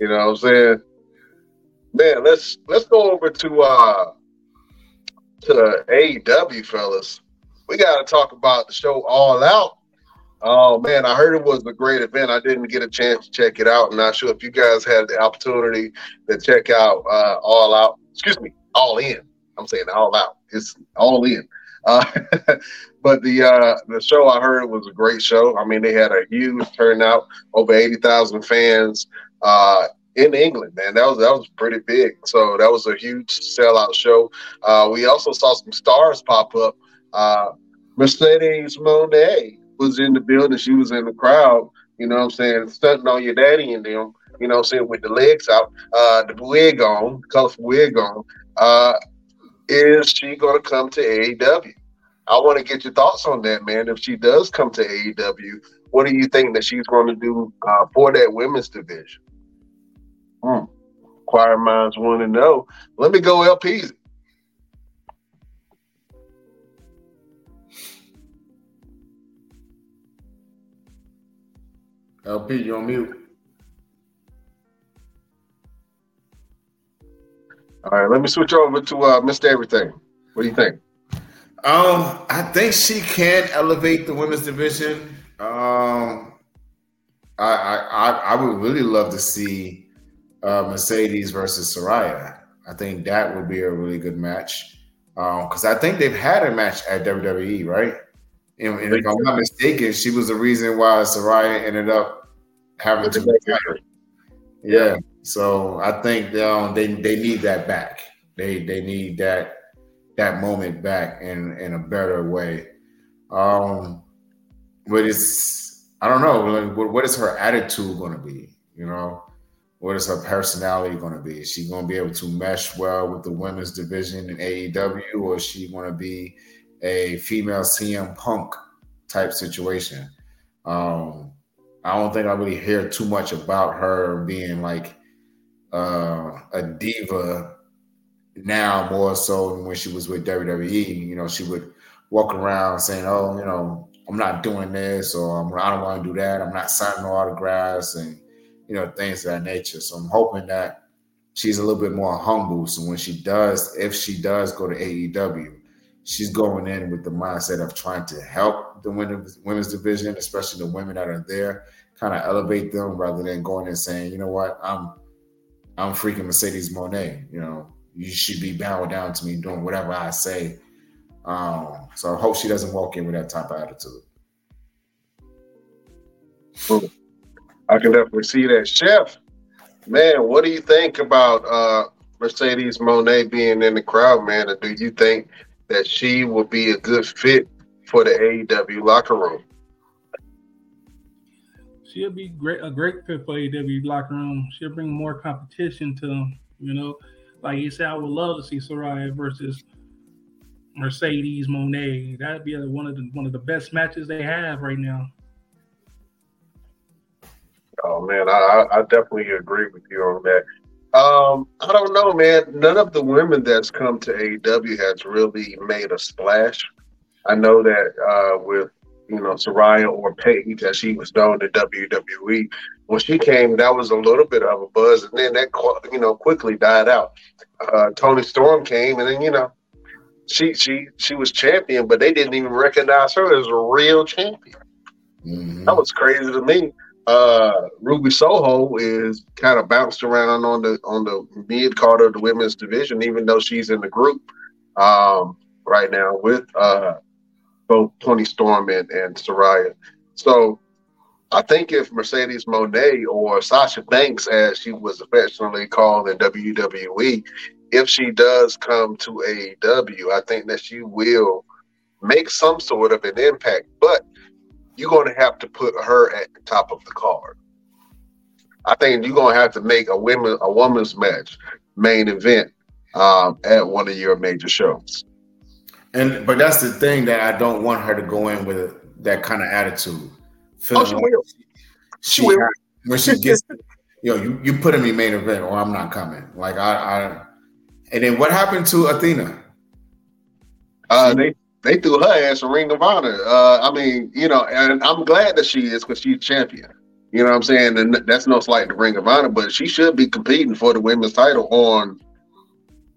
[SPEAKER 1] you know what I'm saying? Man, let's let's go over to uh to AEW fellas. We gotta talk about the show All Out. Oh man, I heard it was a great event. I didn't get a chance to check it out. I'm not sure if you guys had the opportunity to check out uh, All Out. Excuse me, All In. I'm saying All Out. It's All In. Uh, but the uh, the show I heard was a great show. I mean, they had a huge turnout, over eighty thousand fans. uh, in England, man. That was that was pretty big. So that was a huge sellout show. Uh, we also saw some stars pop up. Uh, Mercedes Moné was in the building. She was in the crowd. You know what I'm saying? Stunting on your daddy and them. You know what I'm saying? With the legs out, the wig on, colorful wig on. Is she going to come to AEW? I want to get your thoughts on that, man. If she does come to AEW, what do you think that she's going to do uh, for that women's division? Hmm. Choir minds want to know. Let me go LP.
[SPEAKER 3] LP, you on mute.
[SPEAKER 1] All right, let me switch over to uh, Mr. Everything. What do you think?
[SPEAKER 3] Um, I think she can elevate the women's division. Um, I I I would really love to see uh, Mercedes versus Saraya. I think that would be a really good match. Because um, I think they've had a match at WWE, right? And, and if I'm not mistaken, she was the reason why Saraya ended up having to retire. Yeah. So I think um, they they need that back. They they need that that moment back in in a better way. Um, but it's I don't know. What is her attitude going to be? You know, what is her personality going to be? Is she going to be able to mesh well with the women's division in AEW, or is she going to be a female CM Punk type situation? Um, I don't think I really hear too much about her being like uh, a diva now more so than when she was with WWE. You know, she would walk around saying, "Oh, you know, I'm not doing this," or "I don't want to do that. I'm not signing autographs," and you know, things of that nature. So I'm hoping that she's a little bit more humble. So when she does, if she does go to AEW, she's going in with the mindset of trying to help the women's women's division, especially the women that are there, kind of elevate them rather than going and saying, you know what, I'm I'm freaking Mercedes Moné. You know, you should be bowing down to me doing whatever I say. Um, so I hope she doesn't walk in with that type of attitude.
[SPEAKER 1] I can definitely see that. Chef, man, what do you think about uh, Mercedes Moné being in the crowd, man? And do you think that she will be a good fit for the AEW locker room?
[SPEAKER 4] She'll be great, a great fit for AEW locker room. She'll bring more competition to them. You know, like you said, I would love to see Saraya versus Mercedes Moné. That'd be one of the one of the best matches they have right now.
[SPEAKER 1] Oh man, I, I definitely agree with you on that. Um, I don't know, man. None of the women that's come to AEW has really made a splash. I know that uh, with you know Saraya or Paige, that she was known to WWE. When she came, that was a little bit of a buzz, and then that you know quickly died out. Uh, Toni Storm came, and then you know she she she was champion, but they didn't even recognize her as a real champion. Mm-hmm. That was crazy to me uh, Ruby Soho is kind of bounced around on the on the mid card of the women's division, even though she's in the group um, right now with uh, both Toni Storm and, and Saraya. So I think if Mercedes Moné or Sasha Banks, as she was affectionately called in WWE, if she does come to AEW, I think that she will make some sort of an impact. But you're going to have to put her at the top of the card. I think you're going to have to make a women a women's match main event um, at one of your major shows.
[SPEAKER 3] And but that's the thing that I don't want her to go in with that kind of attitude.
[SPEAKER 1] Feeling oh, she will.
[SPEAKER 3] She, she will. When she gets, you know, you, you put in me main event, or I'm not coming. Like I, I, and then what happened to Athena?
[SPEAKER 1] Uh, they they threw her ass a Ring of Honor. Uh, I mean, you know, and I'm glad that she is because she's champion. You know what I'm saying? And that's no slight to Ring of Honor, but she should be competing for the women's title on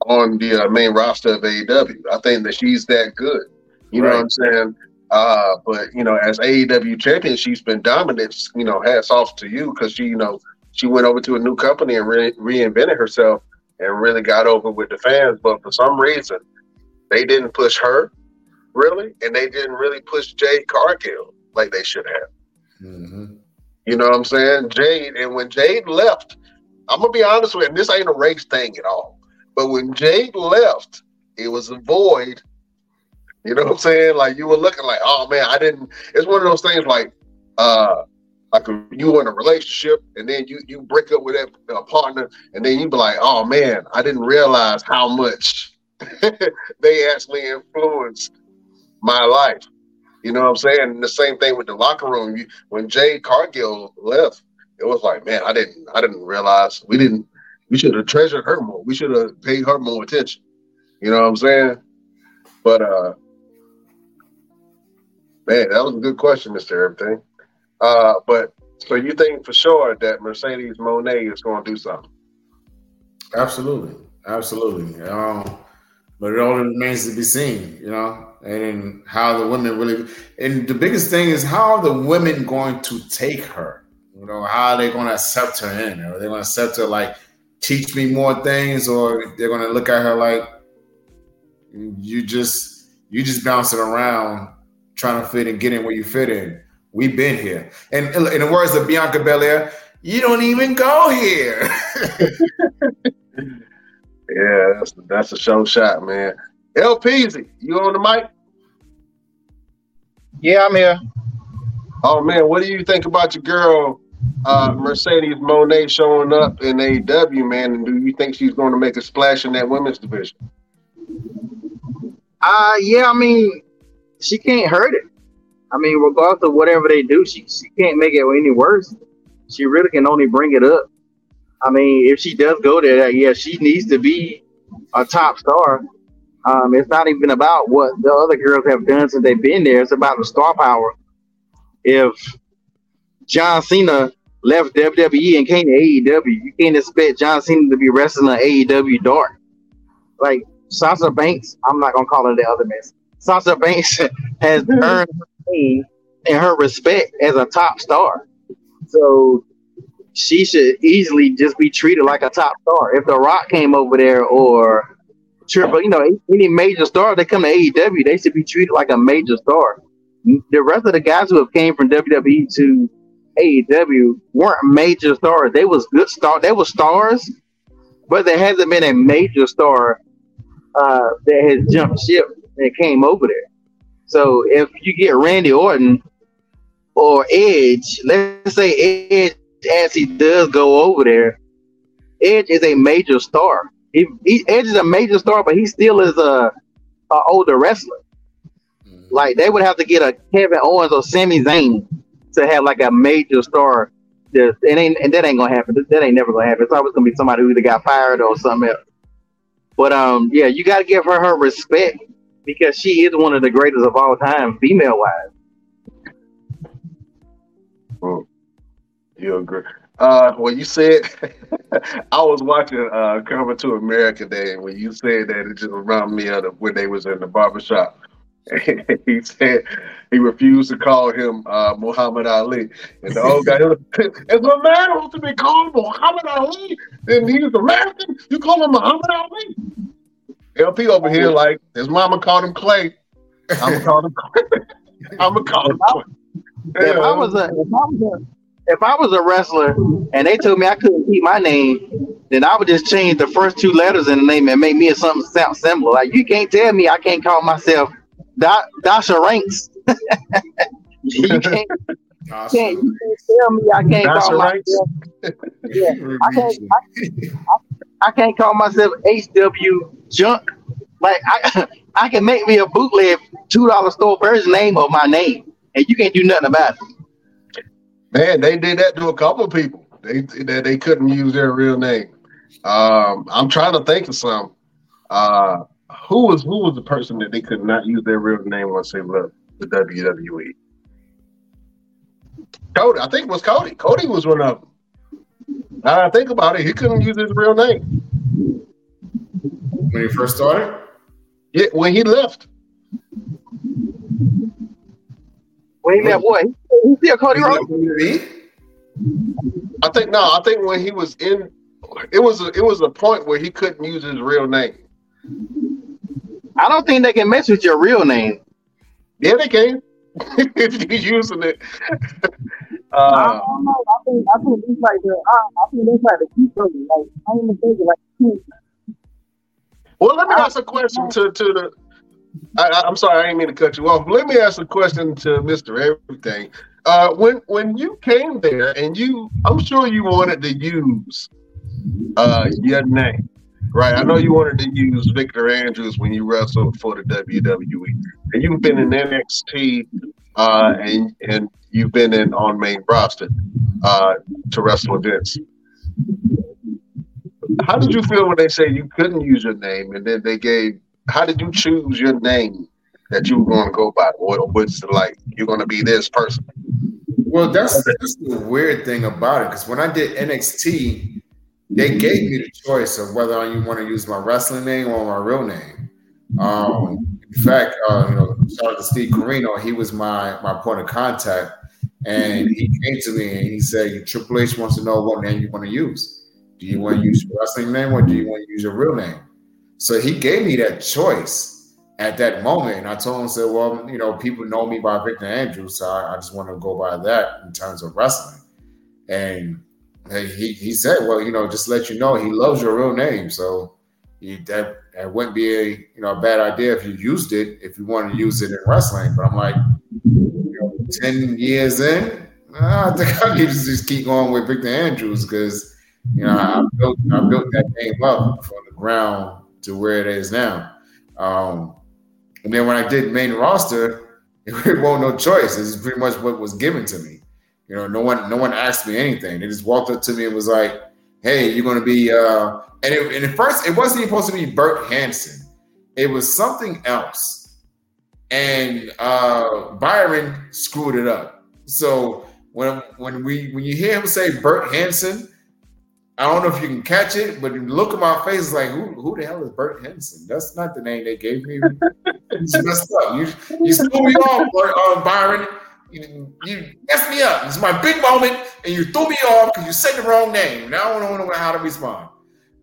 [SPEAKER 1] on the uh, main roster of AEW. I think that she's that good. You right. know what I'm saying? Uh, but you know, as AEW champion, she's been dominant. You know, hats off to you because she, you know, she went over to a new company and re- reinvented herself and really got over with the fans. But for some reason, they didn't push her really, and they didn't really push Jade Cargill like they should have.
[SPEAKER 3] Mm-hmm.
[SPEAKER 1] You know what I'm saying? Jade, and when Jade left, I'm gonna be honest with you, and this ain't a race thing at all. But when Jade left, it was a void. You know what I'm saying? Like you were looking like, oh man, I didn't. It's one of those things like, uh, like you were in a relationship and then you you break up with that uh, partner and then you be like, oh man, I didn't realize how much they actually influenced my life. You know what I'm saying? And the same thing with the locker room. You, when Jade Cargill left, it was like, man, I didn't, I didn't realize we didn't, we should have treasured her more. We should have paid her more attention. You know what I'm saying? But uh, man, that was a good question, Mister Everything. Uh, but so you think for sure that Mercedes Moné is to do something?
[SPEAKER 3] Absolutely, absolutely. Um, but it all remains to be seen, you know, and how the women really. And the biggest thing is how are the women going to take her? You know, how are they to accept her in? Are they to accept her like teach me more things, or they're going to look at her like you just you just bouncing around trying to fit and get in where you fit in? We've been here, and in the words of Bianca Belair, you don't even go here.
[SPEAKER 1] Yeah, that's that's a show shot, man. LPZ, you on the mic?
[SPEAKER 2] Yeah, I'm here.
[SPEAKER 1] Oh man, what do you think about your girl uh, Mercedes Moné showing up in AEW, man? And do you think she's going to make a splash in that women's division?
[SPEAKER 2] Uh yeah, I mean, she can't hurt it. I mean, regardless of whatever they do, she she can't make it any worse. She really can only bring it up. I mean, if she does go there, yeah, she needs to be a top star. Um, it's not even about what the other girls have done since they've been there. It's about the star power. If John Cena left WWE and came to AEW, you can't expect John Cena to be wrestling AEW dark. Like Sasha Banks, I'm not gonna call her the other mess. Sasha Banks has earned her name and her respect as a top star. So she should easily just be treated like a top star. If The Rock came over there or Triple, you know, any major star that come to AEW, they should be treated like a major star. The rest of the guys who have came from WWE to AEW weren't major stars. They was good star. They were stars, but there hasn't been a major star uh, that has jumped ship and came over there. So if you get Randy Orton or Edge, let's say Edge as he does go over there, Edge is a major star. He, he Edge is a major star, but he still is a, a older wrestler. Mm-hmm. Like they would have to get a Kevin Owens or Sami Zayn to have like a major star. Just, it ain't, and that ain't gonna happen. That ain't never gonna happen. It's always gonna be somebody who either got fired or something else. But um, yeah, you got to give her her respect because she is one of the greatest of all time, female wise.
[SPEAKER 1] Hmm. You agree? Uh, when you said, I was watching uh, Coming to America Day, and when you said that, it just reminded me of the, when they was in the barbershop. he said he refused to call him uh, Muhammad Ali. And the old guy, if a man wants to be called Muhammad Ali, then he's American. You call him Muhammad Ali. LP over here, like his mama called him Clay. I'm gonna call him Clay. I'm gonna call him Clay.
[SPEAKER 2] If I was a, if I was a if I was a wrestler and they told me I couldn't keep my name, then I would just change the first two letters in the name and make me something sound similar. Like you can't tell me I can't call myself da- Dasha Ranks. you can't. Awesome. Can't, you can't tell me I can't Dasha call myself. yeah, I can't. I, I, can't call myself HW Junk. Like I, I can make me a bootleg two dollar store version name of my name, and you can't do nothing about it.
[SPEAKER 1] Man, they did that to a couple of people. They they, they couldn't use their real name. Um, I'm trying to think of some. Uh, who was who was the person that they could not use their real name once they left the WWE? Cody, I think it was Cody. Cody was one of them. Now I think about it, he couldn't use his real name
[SPEAKER 3] when he first started.
[SPEAKER 1] Yeah, when he left.
[SPEAKER 2] When he left what? He still Cody Rhodes?
[SPEAKER 1] I think no. I think when he was in, it was a, it was a point where he couldn't use his real name.
[SPEAKER 2] I don't think they can mess with your real name.
[SPEAKER 1] Yeah, they can. if you're using it.
[SPEAKER 2] I
[SPEAKER 1] Uh,
[SPEAKER 2] don't know. I think I think it's like the I, I think it's like the keep going. Like I ain't even thinking like
[SPEAKER 1] well, let me ask a question to to the. I, I- I'm sorry, I didn't mean to cut you off. Let me ask a question to Mister Everything. Uh, when when you came there, and you, I'm sure you wanted to use uh, your name, right? I know you wanted to use Victor Andrews when you wrestled for the WWE, and you've been in NXT, uh, and and you've been in on main roster uh, to wrestle events. How did you feel when they say you couldn't use your name, and then they gave? How did you choose your name that you were going to go by? Or was like you're going to be this person?
[SPEAKER 3] Well, that's that's the weird thing about it because when I did NXT, they gave me the choice of whether you want to use my wrestling name or my real name. Um, in fact, uh, you know, shout out to Steve Corino. He was my my point of contact, and he came to me and he said, "Triple H wants to know what name you want to use. Do you want to use your wrestling name or do you want to use your real name?" So he gave me that choice at that moment, and I told him, "said Well, you know, people know me by Victor Andrews, so I, I just want to go by that in terms of wrestling." And he he said, "Well, you know, just let you know, he loves your real name, so." You, that, that wouldn't be a you know a bad idea if you used it if you wanted to use it in wrestling. But I'm like, you know, ten years in, I think I need to just keep going with Victor Andrews because you know I built I built that name up from the ground to where it is now. Um, and then when I did main roster, it wasn't no choice. It's pretty much what was given to me. You know, no one no one asked me anything. They just walked up to me and was like, "Hey, you're going to be." Uh, and, it, and at first, it wasn't even supposed to be Bert Hanson. It was something else. And uh, Byron screwed it up. So when when we when you hear him say Bert Hanson, I don't know if you can catch it, but look at my face, it's like, who, who the hell is Bert Henson? That's not the name they gave me. you messed up. You, you me off, Bert, uh, Byron. You, you messed me up. It's my big moment, and you threw me off because you said the wrong name. Now I don't know how to respond.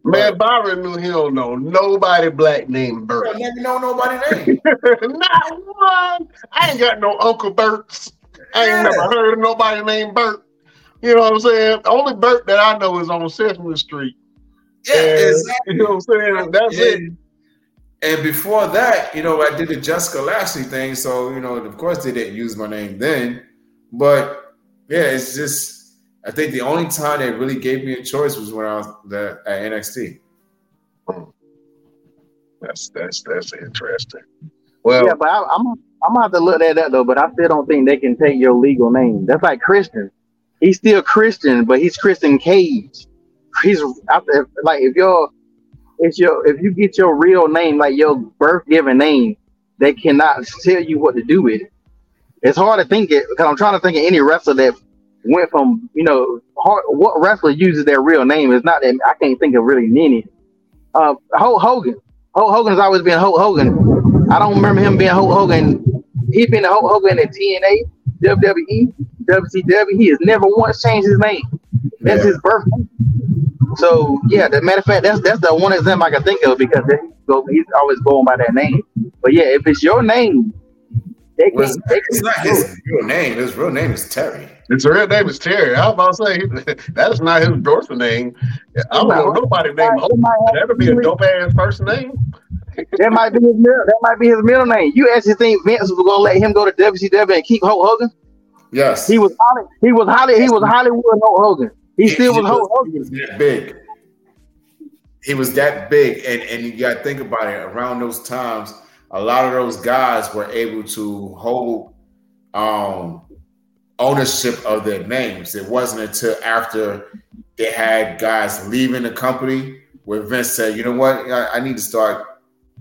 [SPEAKER 1] Man, Byron knew he don't know nobody black named
[SPEAKER 3] I
[SPEAKER 1] Bert.
[SPEAKER 3] never know nobody name.
[SPEAKER 1] Not one. I ain't got no Uncle Berts. I ain't
[SPEAKER 3] Yeah.
[SPEAKER 1] never heard of nobody named Bert. You know what I'm saying? The Only Bert that I know is on Sesame Street.
[SPEAKER 3] Yeah,
[SPEAKER 1] And-
[SPEAKER 3] exactly.
[SPEAKER 1] You know what I'm saying? That's it.
[SPEAKER 3] And, and before that, you know, I did the Jessica Lashley thing. So, you know, of course they didn't use my name then. But yeah, it's just I think the only time they really gave me a choice was when I was the, at NXT.
[SPEAKER 1] That's that's that's interesting. Well,
[SPEAKER 2] yeah, but I, I'm I'm gonna have to look at that though. But I still don't think they can take your legal name. That's like Christian. He's still Christian, but he's Christian Cage. He's I- if- like if you're if your if you get your real name, like your birth given name, they cannot tell you what to do with it. It's hard to think it because I'm trying to think of any wrestler that went from you know hard, what wrestler uses their real name. It's not that I can't think of really many. Uh, Hulk Hogan. Hulk Hogan has always been Hulk Hogan. I don't remember him being Hulk Hogan. He's been Hulk Hogan at TNA, WWE, WCW. He has never once changed his name. That's
[SPEAKER 3] Yeah.
[SPEAKER 2] his birth name. So yeah, the matter of fact, that's that's the one example I can think of because they go, he's always going by that name. But yeah, if it's your name, they can.
[SPEAKER 3] Well, it's,
[SPEAKER 2] they
[SPEAKER 3] it's not his real name. His real name is Terry.
[SPEAKER 1] his real name is Terry. I was about to say that is not his birth name. I don't know nobody named Hope. That'd be a dope ass first name.
[SPEAKER 2] That might be his middle. That might be his middle name. You actually think Vince was gonna let him go to WCW and keep Hulk Hogan?
[SPEAKER 3] Yes.
[SPEAKER 2] He was Holly, he was Holly, he was Hollywood Hulk Hogan. He still was Hulk Hogan.
[SPEAKER 3] That big. He was that big, and and you got to think about it. Around those times, a lot of those guys were able to hold um, ownership of their names. It wasn't until after they had guys leaving the company where Vince said, "You know what? I, I need to start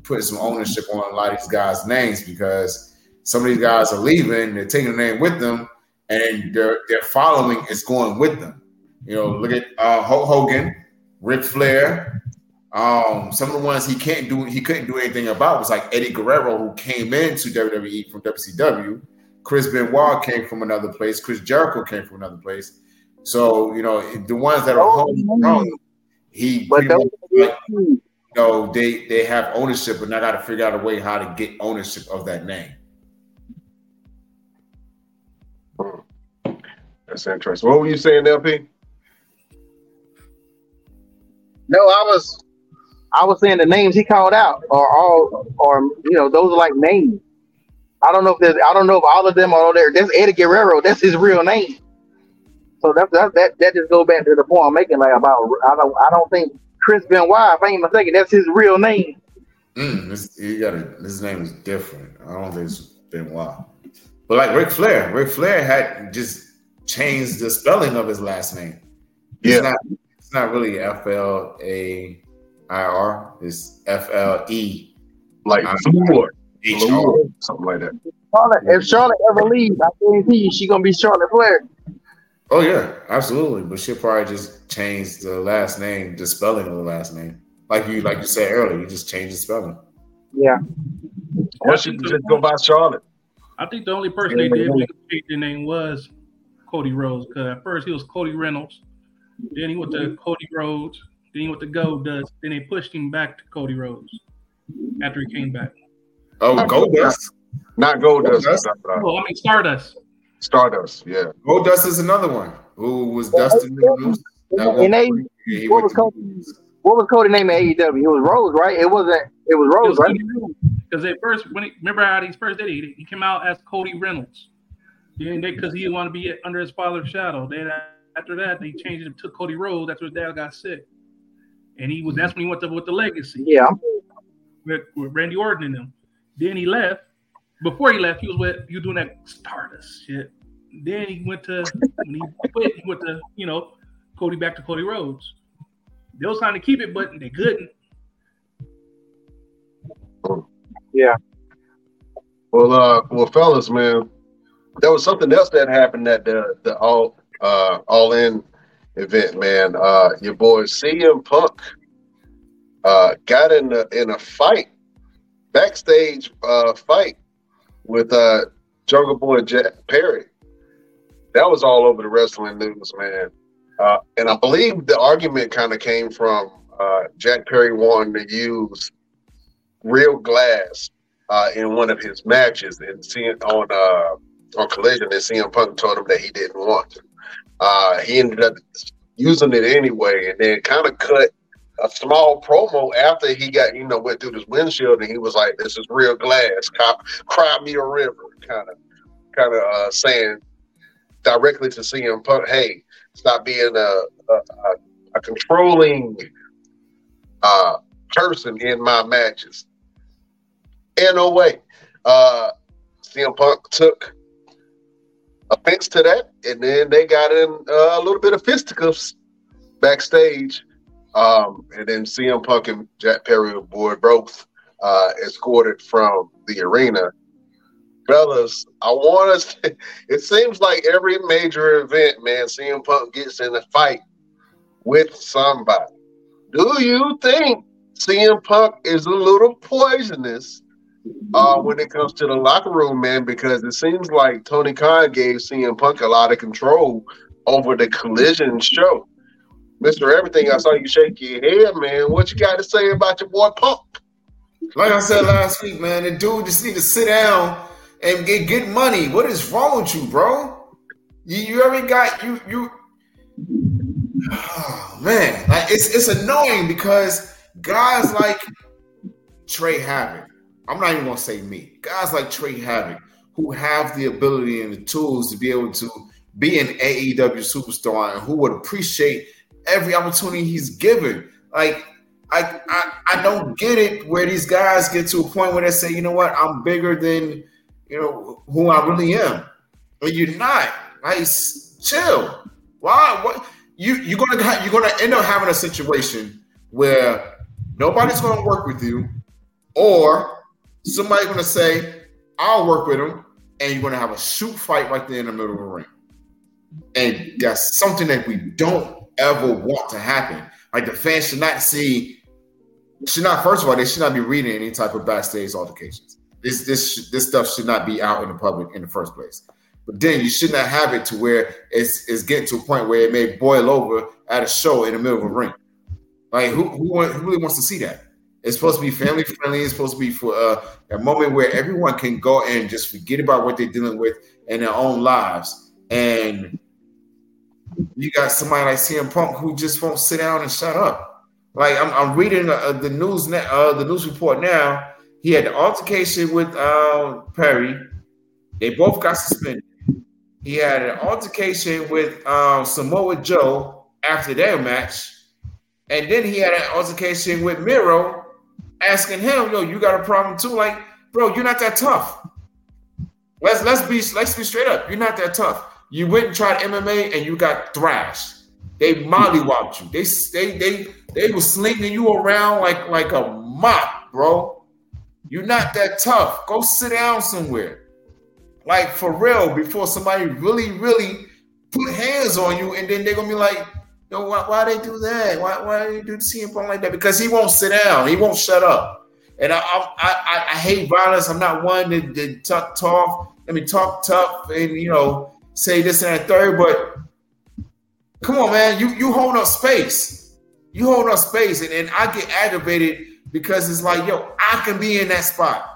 [SPEAKER 3] putting some ownership on a lot of these guys' names because some of these guys are leaving. They're taking the name with them, and their their following is going with them." You know, look at uh, Hulk Hogan, Ric Flair. Um, some of the ones he can't do, he couldn't do anything about was like Eddie Guerrero, who came into WWE from WCW. Chris Benoit came from another place. Chris Jericho came from another place. So you know, the ones that are homegrown, he
[SPEAKER 2] But
[SPEAKER 3] pretty
[SPEAKER 2] those,
[SPEAKER 3] like, you know, they they have ownership, but now got to figure out a way how to get ownership of that name.
[SPEAKER 1] That's interesting. What were you saying, LP?
[SPEAKER 2] No, I was I was saying the names he called out are all or you know, those are like names. I don't know if there's I don't know if all of them are there. That's Eddie Guerrero, that's his real name. So that's that that, that just goes back to the point I'm making like about I don't I don't think Chris Benoit, if I ain't mistaken, that's his real name.
[SPEAKER 3] Mm, this, you gotta, his name is different. I don't think it's Benoit. But like Ric Flair, Ric Flair had just changed the spelling of his last name. It's
[SPEAKER 1] Yeah.
[SPEAKER 3] not it's not really F L A I R, it's F L E
[SPEAKER 1] Like
[SPEAKER 3] I- H R.
[SPEAKER 1] Something like that.
[SPEAKER 2] Charlotte, if Charlotte ever leaves, I guarantee you she gonna be Charlotte Flair.
[SPEAKER 3] Oh yeah, absolutely. But she'll probably just change the last name, the spelling of the last name. Like you like you said earlier, you just change the spelling.
[SPEAKER 2] Yeah.
[SPEAKER 1] Or she just go by Charlotte.
[SPEAKER 4] I think the only person they did make a change their name was Cody Rhodes. Because at first he was Cody Runnels, then he went to Cody Rhodes, then he went to Gold Dust. then they pushed him back to Cody Rhodes after he came back.
[SPEAKER 3] Oh, Gold
[SPEAKER 1] Dust. Not
[SPEAKER 3] Gold
[SPEAKER 1] Dust.
[SPEAKER 4] Oh, I mean Stardust.
[SPEAKER 1] Stardust. Yeah.
[SPEAKER 3] Gold Dust is another one who was Dustin Rhodes. at
[SPEAKER 2] And they.
[SPEAKER 3] Yeah,
[SPEAKER 2] what was
[SPEAKER 3] to-
[SPEAKER 2] Cody? What was Cody name at AEW? It was Rose, right? It wasn't. It was Rose, right?
[SPEAKER 4] Because at first, when he, remember how he first did it, he came out as Cody Runnels. Then they because he didn't want to be under his father's shadow. Then after that, they changed it to Cody Rhodes after his dad got sick, and he was that's when he went to with the legacy
[SPEAKER 2] Yeah.
[SPEAKER 4] with, with Randy Orton and them. Then he left. Before he left, he was with you doing that Stardust shit. Then he went to when he quit, he went to you know Cody back to Cody Rhodes. They was trying to keep it, but they couldn't. Yeah.
[SPEAKER 1] Well, uh, well, fellas, man, there was something else that happened that the the all uh all in event, man. Uh, your boy CM Punk uh got in a in a fight, backstage uh fight with uh Jungle Boy Jack Perry. That was all over the wrestling news, man. Uh, and I believe the argument kind of came from uh, Jack Perry wanting to use real glass uh, in one of his matches and seeing on uh, on Collision and CM Punk told him that he didn't want to. Uh, he ended up using it anyway, and then kind of cut a small promo after he got you know went through this windshield, and he was like, "This is real glass, cop, cry me a river," kind of kind of uh, saying directly to CM Punk, "Hey, stop being a a, a, controlling uh, person in my matches." in a way. Uh, CM Punk took offense to that, and then they got in uh, a little bit of fisticuffs backstage. Um, and then CM Punk and Jack Perry were both uh, escorted from the arena. Fellas, I want us. It seems like every major event, man, CM Punk gets in a fight with somebody. Do you think CM Punk is a little poisonous uh, when it comes to the locker room, man, because it seems like Tony Khan gave CM Punk a lot of control over the collision show. Mr. Everything, I saw you shake your head, man. What you got to say about your boy Punk?
[SPEAKER 3] Like I said last week, man, the dude just need to sit down and get good money. What is wrong with you, bro? You, you already got you you. Oh, man, like it's it's annoying because guys like Trey Havoc. I'm not even gonna say me. Guys like Trey Havoc who have the ability and the tools to be able to be an AEW superstar and who would appreciate every opportunity he's given. Like I, I I don't get it where these guys get to a point where they say, you know what, I'm bigger than you know who I really am. But you're not. Like chill. Why? What you you're gonna you're gonna end up having a situation where nobody's gonna work with you, or somebody's gonna say, I'll work with him, and you're gonna have a shoot fight right there in the middle of the ring. And that's something that we don't ever want to happen. Like the fans should not see, should not. First of all, they should not be reading any type of backstage altercations. This this this stuff should not be out in the public in the first place. But then you should not have it to where it's it's getting to a point where it may boil over at a show in the middle of a ring. Like who who, who really wants to see that? It's supposed to be family friendly. It's supposed to be for uh, a moment where everyone can go and just forget about what they're dealing with in their own lives and you got somebody like CM Punk who just won't sit down and shut up. Like I'm, I'm reading uh, the news now, uh, the news report now. He had the altercation with uh, Perry. They both got suspended. He had an altercation with um, Samoa Joe after their match, and then he had an altercation with Miro, asking him, "Yo, you got a problem too? Like, bro, you're not that tough. Let's let's be let's be straight up. You're not that tough. You went and tried MMA and you got thrashed. They mollywopped you. They they they they were slinging you around like like a mop, bro. You're not that tough. Go sit down somewhere. Like for real, before somebody really, really put hands on you, and then they're gonna be like, "Yo, why, why they do that? Why why you do the CM Punk like that?" Because he won't sit down. He won't shut up. And I I, I, I hate violence. I'm not one to, to talk tough. I mean, talk tough and you know say this and that third. But come on, man, you you hold up space. You hold up space, and, and I get aggravated because it's like, yo, I can be in that spot.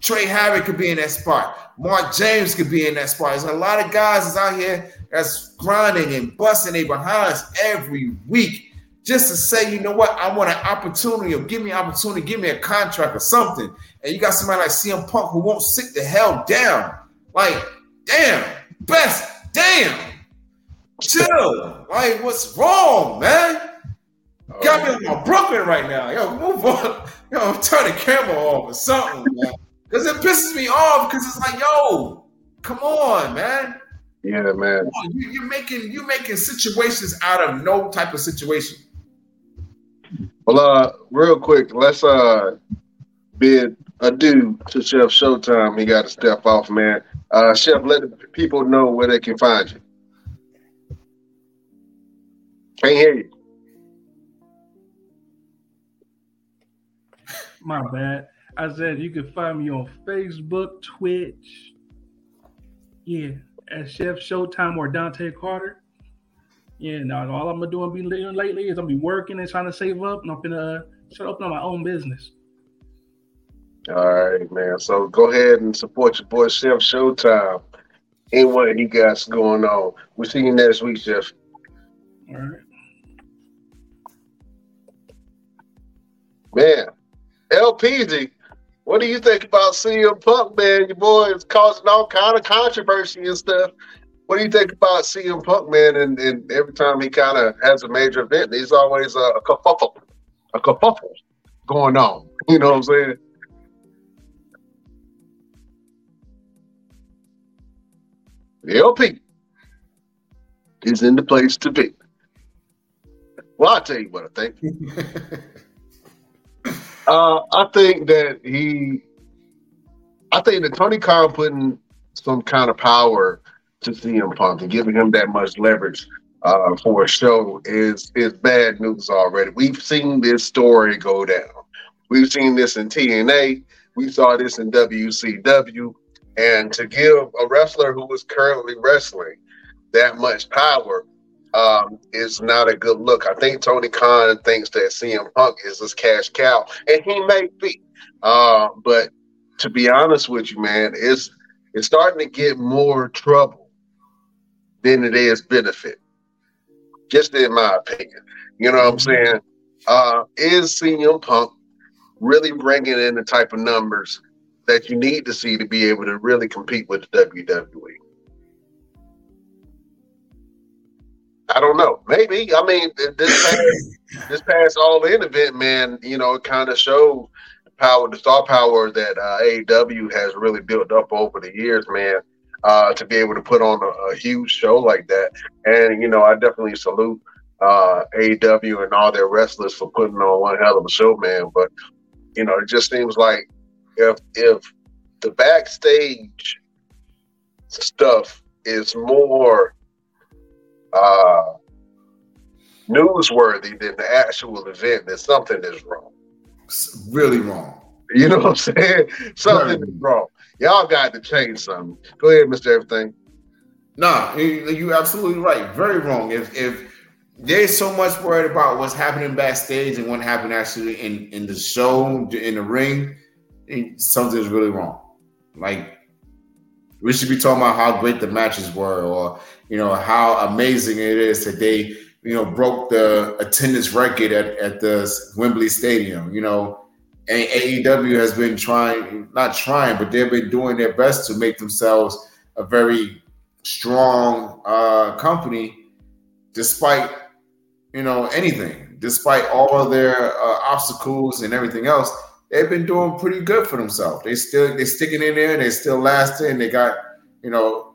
[SPEAKER 3] Trey Havoc could be in that spot. Mark James could be in that spot. There's a lot of guys that's out here that's grinding and busting their behinds every week just to say, you know what, I want an opportunity or give me an opportunity, give me a contract or something. And you got somebody like CM Punk who won't sit the hell down. Like, damn, best, damn, chill. Like, what's wrong, man? Got me on my Brooklyn right now. Yo, move on. Yo, turn the camera off or something, man. Because it pisses me off because it's like, yo, come on, man.
[SPEAKER 1] Yeah, man.
[SPEAKER 3] You, you're making you're making situations out of no type of situation.
[SPEAKER 1] Well, uh, real quick, let's uh bid adieu to Chef Showtime. He got to step off, man. Uh, Chef, let the people know where they can find you. Can't hear you.
[SPEAKER 4] My bad. I said you can find me on Facebook, Twitch. Yeah, at Chef Showtime or Dante Carter. Yeah, now all I'm gonna do and be doing lately is I'm be working and trying to save up, and I'm gonna uh, start opening my own business.
[SPEAKER 1] All right, man. So go ahead and support your boy Chef Showtime and what he got going on. We'll see you next week, Chef.
[SPEAKER 4] All right.
[SPEAKER 1] Man, LPG, what do you think about CM Punk, man? Your boy is causing all kind of controversy and stuff. What do you think about CM Punk, man? And, and every time he kind of has a major event, there's always a, a kerfuffle, a kerfuffle going on. You know what I'm saying? The LP is in the place to be. Well, I'll tell you what I think. Uh, I think that he, I think that Tony Khan putting some kind of power to CM Punk and giving him that much leverage uh, for a show is is bad news already. We've seen this story go down. We've seen this in TNA. We saw this in WCW. And to give a wrestler who is currently wrestling that much power um, is not a good look. I think Tony Khan thinks that CM Punk is this cash cow, and he may be. Uh, but to be honest with you, man, it's it's starting to get more trouble than it is benefit. Just in my opinion, you know what I'm saying? Uh, is CM Punk really bringing in the type of numbers that you need to see to be able to really compete with the WWE? I don't know. Maybe. I mean, this past, this past All In event, man, you know, it kind of showed the power, the star power that uh, AEW has really built up over the years, man. Uh, to be able to put on a, a, huge show like that, and you know, I definitely salute uh, AEW and all their wrestlers for putting on one hell of a show, man. But you know, it just seems like if if the backstage stuff is more uh, newsworthy than the actual event, that something is wrong.
[SPEAKER 3] It's really wrong.
[SPEAKER 1] You know what I'm saying? Something right. is wrong. Y'all got to change something. Go ahead, Mr. Everything.
[SPEAKER 3] Nah, you're absolutely right. Very wrong. If if there's so much worried about what's happening backstage and what happened actually in in the show in the ring, something's really wrong. Like We should be talking about how great the matches were, or you know how amazing it is that they you know broke the attendance record at, at the Wembley Stadium. You know, and AEW has been trying, not trying, but they've been doing their best to make themselves a very strong uh, company, despite you know anything, despite all of their uh, obstacles and everything else. They've been doing pretty good for themselves. They still they're sticking in there. and They're still lasting. They got you know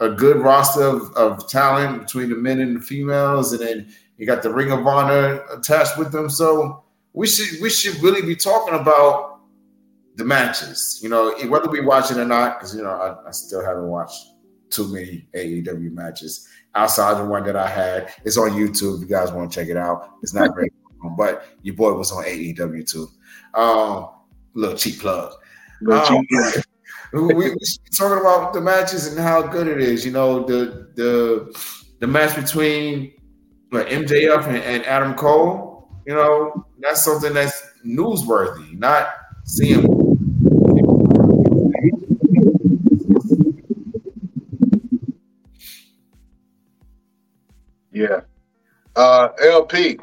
[SPEAKER 3] a good roster of, of talent between the men and the females, and then you got the Ring of Honor attached with them. So we should we should really be talking about the matches. You know, whether we watch it or not, because you know I, I, still haven't watched too many AEW matches outside the one that I had. It's on YouTube. If you guys want to check it out, it's not great, but your boy was on AEW too. Um, little cheap plug. Little um, cheap we, we talking about the matches and how good it is. You know, the the the match between like, MJF and, and Adam Cole. You know, that's something that's newsworthy, not seeing.
[SPEAKER 1] Yeah. Uh, LP,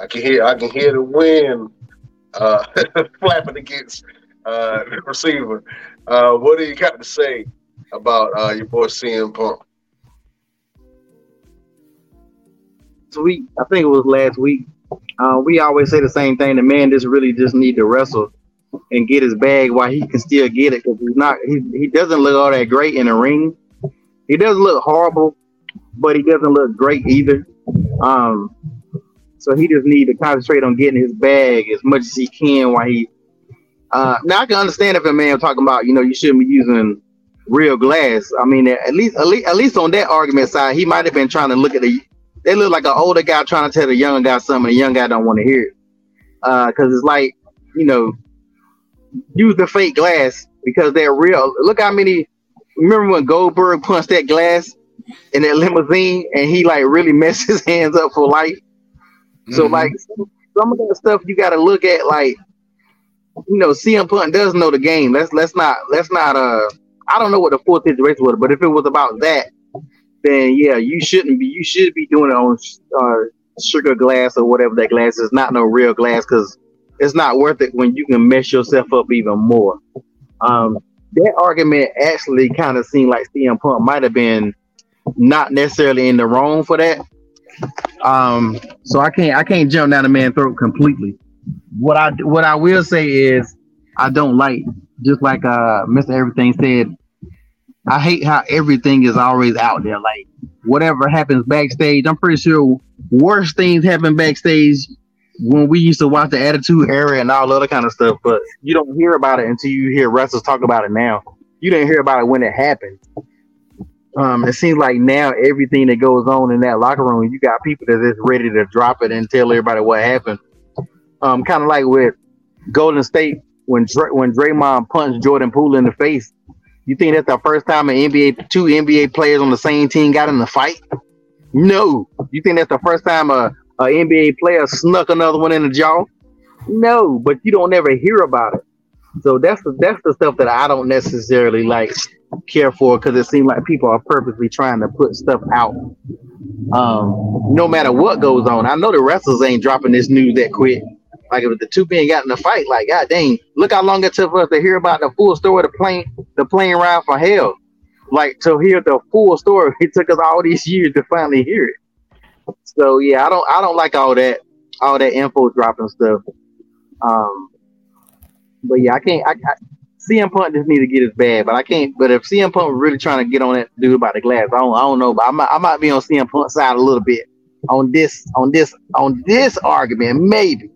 [SPEAKER 1] I can hear I can hear the wind uh, flapping against uh, the receiver. Uh, what do you got to say about uh, your boy CM Punk?
[SPEAKER 2] Week, I think it was last week. Uh, we always say the same thing. The man just really just need to wrestle and get his bag while he can still get it because he's not. He he doesn't look all that great in the ring. He doesn't look horrible, but he doesn't look great either. Um, so he just need to concentrate on getting his bag as much as he can while he uh, now I can understand if a man talking about, you know, you shouldn't be using real glass. I mean, at least, at least, at least on that argument side, he might have been trying to look at the. They look like an older guy trying to tell the young guy something. The young guy don't want to hear it because uh, it's like, you know, use the fake glass because they're real. Look how many. Remember when Goldberg punched that glass in that limousine and he like really messed his hands up for life. Mm-hmm. So like some of that stuff you got to look at like you know, CM Punk does know the game. Let's let's not let's not uh I don't know what the full situation was, but if it was about that, then yeah, you shouldn't be you should be doing it on uh, sugar glass or whatever that glass is, not no real glass because it's not worth it when you can mess yourself up even more. Um, that argument actually kind of seemed like CM Punk might have been not necessarily in the wrong for that. Um, so I can't I can't jump down the man's throat completely what I what I will say is I don't like just like uh Mr. Everything said. I hate how everything is always out there. Like whatever happens backstage, I'm pretty sure worse things happen backstage when we used to watch the Attitude Era and all other kind of stuff. But you don't hear about it until you hear wrestlers talk about it now. You didn't hear about it when it happened. Um, it seems like now everything that goes on in that locker room, you got people that is ready to drop it and tell everybody what happened um, kind of like with Golden State when Dr- when Draymond punched Jordan Poole in the face. You think that's the first time an NBA two NBA players on the same team got in a fight? No. You think that's the first time a, a NBA player snuck another one in the jaw? No, but you don't ever hear about it. So that's the that's the stuff that I don't necessarily like care for because it seems like people are purposely trying to put stuff out. Um, no matter what goes on, I know the wrestlers ain't dropping this news that quick. Like if the two men got in a fight, like God dang, look how long it took for us to hear about the full story of the plane, the plane ride for hell. Like to hear the full story, it took us all these years to finally hear it. So yeah, I don't I don't like all that all that info dropping stuff. Um, but yeah, I can't. I, I CM Punk just need to get his bag, but I can't. But if CM Punk was really trying to get on that dude about the glass, I don't. I don't know. But I might, I might be on CM Punk's side a little bit on this, on this, on this argument, maybe.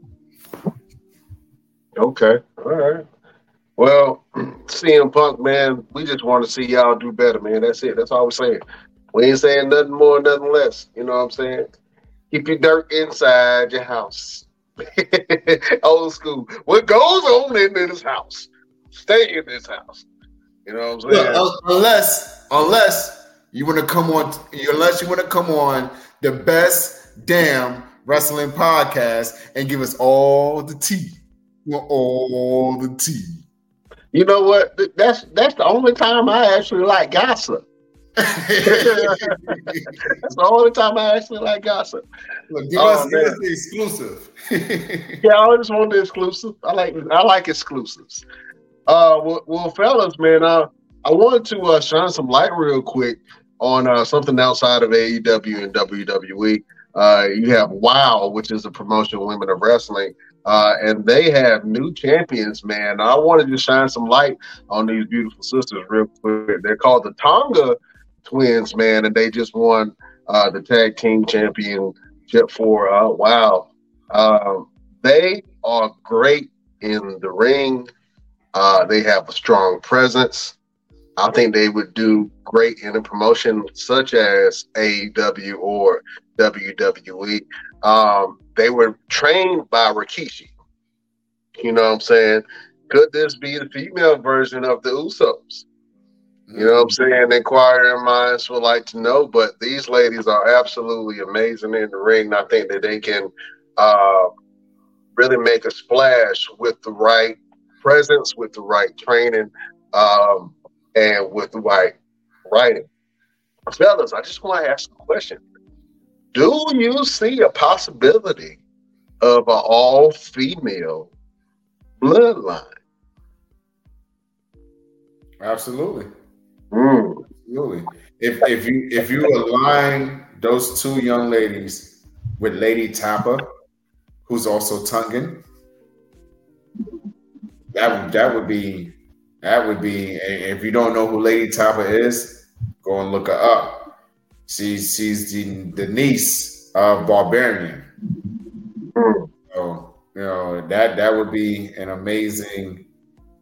[SPEAKER 1] Okay. All right. Well, CM Punk, man, we just want to see y'all do better, man. That's it. That's all we're saying. We ain't saying nothing more, nothing less. You know what I'm saying? Keep your dirt inside your house. Old school. What goes on in this house, stay in this house. You know what I'm saying?
[SPEAKER 3] Unless, unless you want to come on, unless you want to come on the best damn wrestling podcast and give us all the tea all the tea.
[SPEAKER 1] You know what? That's that's the only time I actually like gossip. That's the only time I actually like gossip.
[SPEAKER 3] Look, give, oh, us the exclusive.
[SPEAKER 1] yeah, I just want the exclusive. I like I like exclusives. Uh, well, well fellas, man, uh, I wanted to uh, shine some light real quick on uh, something outside of AEW and WWE. Uh, you have WOW, which is the promotion of women of wrestling, uh, and they have new champions, man. I wanted to shine some light on these beautiful sisters real quick. They're called the Tonga Twins, man, and they just won uh, the tag team championship for uh, WOW. Um, they are great in the ring. Uh, they have a strong presence. I think they would do great in a promotion such as AEW or WWE. Um, they were trained by Rikishi. You know what I'm saying? Could this be the female version of the Usos? You know what I'm saying? Inquiring minds would like to know, but these ladies are absolutely amazing in the ring. I think that they can uh, really make a splash with the right presence, with the right training, um, and with the right writing. Fellas, I just want to ask a question. Do you see a possibility of an all female bloodline?
[SPEAKER 3] Absolutely.
[SPEAKER 1] Mm.
[SPEAKER 3] Absolutely. If if you if you align those two young ladies with Lady Tapa, who's also Tongan, that that would be that would be if you don't know who Lady Tapa is, go and look her up. She's she's the, the niece of Barbarian. So you know that that would be an amazing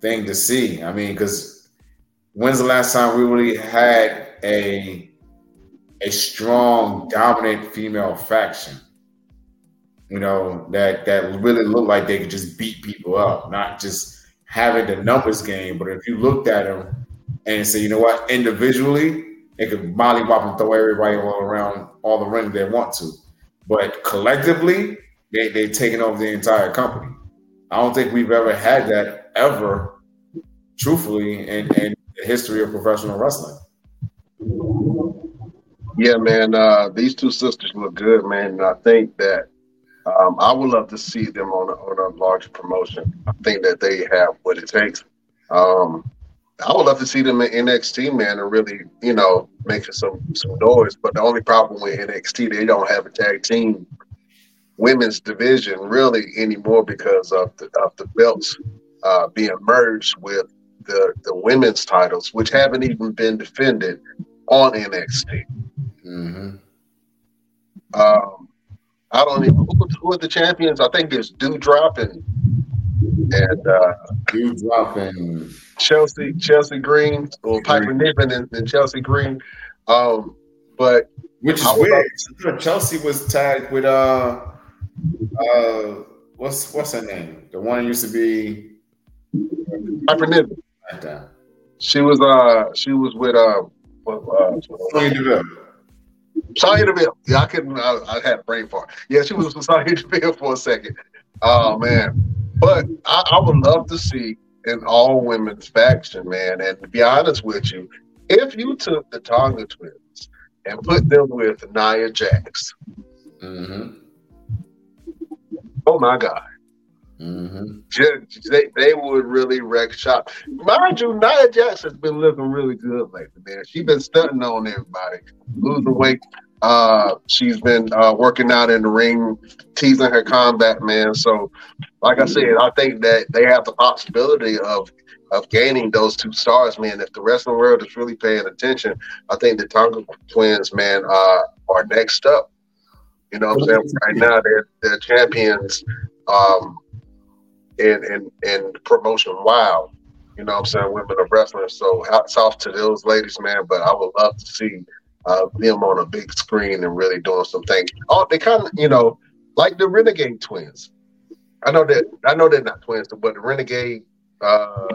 [SPEAKER 3] thing to see. I mean, because when's the last time we really had a a strong, dominant female faction? You know that that really looked like they could just beat people up, not just having the numbers game. But if you looked at them and say, you know what, individually, they could mollywop and throw everybody all around all the ring they want to. But collectively, they, they've taken over the entire company. I don't think we've ever had that ever, truthfully, and in the history of professional wrestling.
[SPEAKER 1] Yeah, man. Uh, these two sisters look good, man. And I think that um, I would love to see them on a, on a larger promotion. I think that they have what it takes. Um, I would love to see them in NXT, man, and really, you know, making some some noise. But the only problem with NXT, they don't have a tag team women's division really anymore because of the of the belts uh, being merged with the the women's titles, which haven't even been defended on NXT.
[SPEAKER 3] Mm-hmm.
[SPEAKER 1] Um, I don't even who, who, are the champions. I think it's Doudrop and and uh,
[SPEAKER 3] Doudrop and
[SPEAKER 1] Chelsea Chelsea Green or Piper Niven and, and Chelsea Green. Um, but
[SPEAKER 3] which is weird. Chelsea was tagged with uh uh what's what's her name? The one used to be
[SPEAKER 1] Piper Niven. She was uh she was with uh, uh Sonya Deville. Sonya Deville. Yeah, I couldn't. I, I had a brain fart. Yeah, she was with Sonya Deville for a second. Oh man, but I, I would love to see an all women's faction, man. And to be honest with you, if you took the Tonga twins and put them with Nia Jax,
[SPEAKER 3] mm-hmm.
[SPEAKER 1] oh my God.
[SPEAKER 3] Mm-hmm.
[SPEAKER 1] They, they would really wreck shop. Mind you, Nia has been looking really good lately, man. She's been stunting on everybody, losing weight. Uh, she's been uh, working out in the ring, teasing her combat, man. So like I said, I think that they have the possibility of of gaining those two stars, man. If the wrestling world is really paying attention, I think the Tonga twins, man, uh, are next up. You know what I'm saying? Right now, they're they're champions um, in in in promotion. Wow, you know what I'm saying? Women of wrestling. So hats off to those ladies, man. But I would love to see uh, them on a big screen and really doing some things. Oh, they kind of, you know, like the Renegade twins I know that I know they're not twins, but the Renegade uh,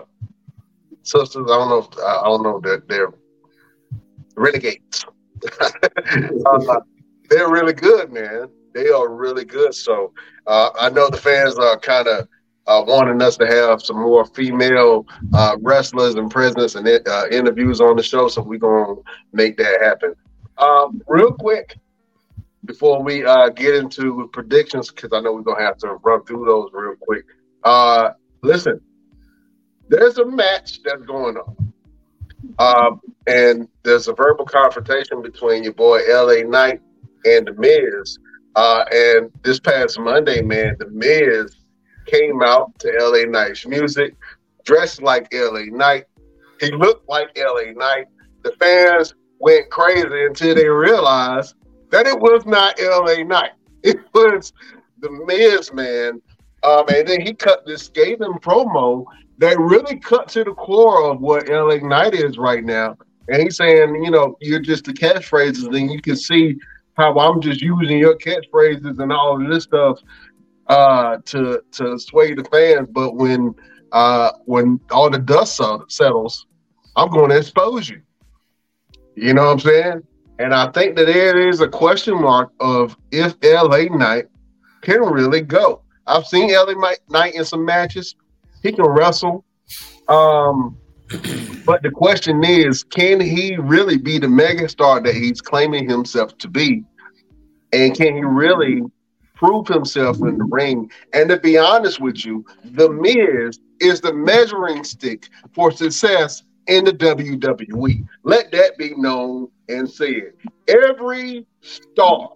[SPEAKER 1] sisters. I don't know. If, I don't know that they're renegades. uh, they're really good, man. They are really good. So uh, I know the fans are kind of uh, wanting us to have some more female uh, wrestlers and presence and uh, interviews on the show. So we're gonna make that happen. Um, real quick, before we uh, get into predictions, because I know we're gonna have to run through those real quick. Uh, listen, there's a match that's going on, um, and there's a verbal confrontation between your boy LA Knight and The Miz. Uh, and this past Monday, man, The Miz came out to LA Knight's music, dressed like LA Knight. He looked like LA Knight. The fans went crazy until they realized that it was not LA Knight. It was the Miz man. Um, and then he cut this scathing promo that really cut to the core of what LA Knight is right now. And he's saying, you know, you're just the catchphrases, and you can see how I'm just using your catchphrases and all of this stuff uh, to to sway the fans. But when uh, when all the dust settles, I'm going to expose you. You know what I'm saying? And I think that there is a question mark of if LA Knight can really go. I've seen LA Knight in some matches. He can wrestle. Um, but the question is, can he really be the megastar that he's claiming himself to be? And can he really prove himself in the ring? And to be honest with you, The Miz is the measuring stick for success in the WWE. Let that be known and said. Every star,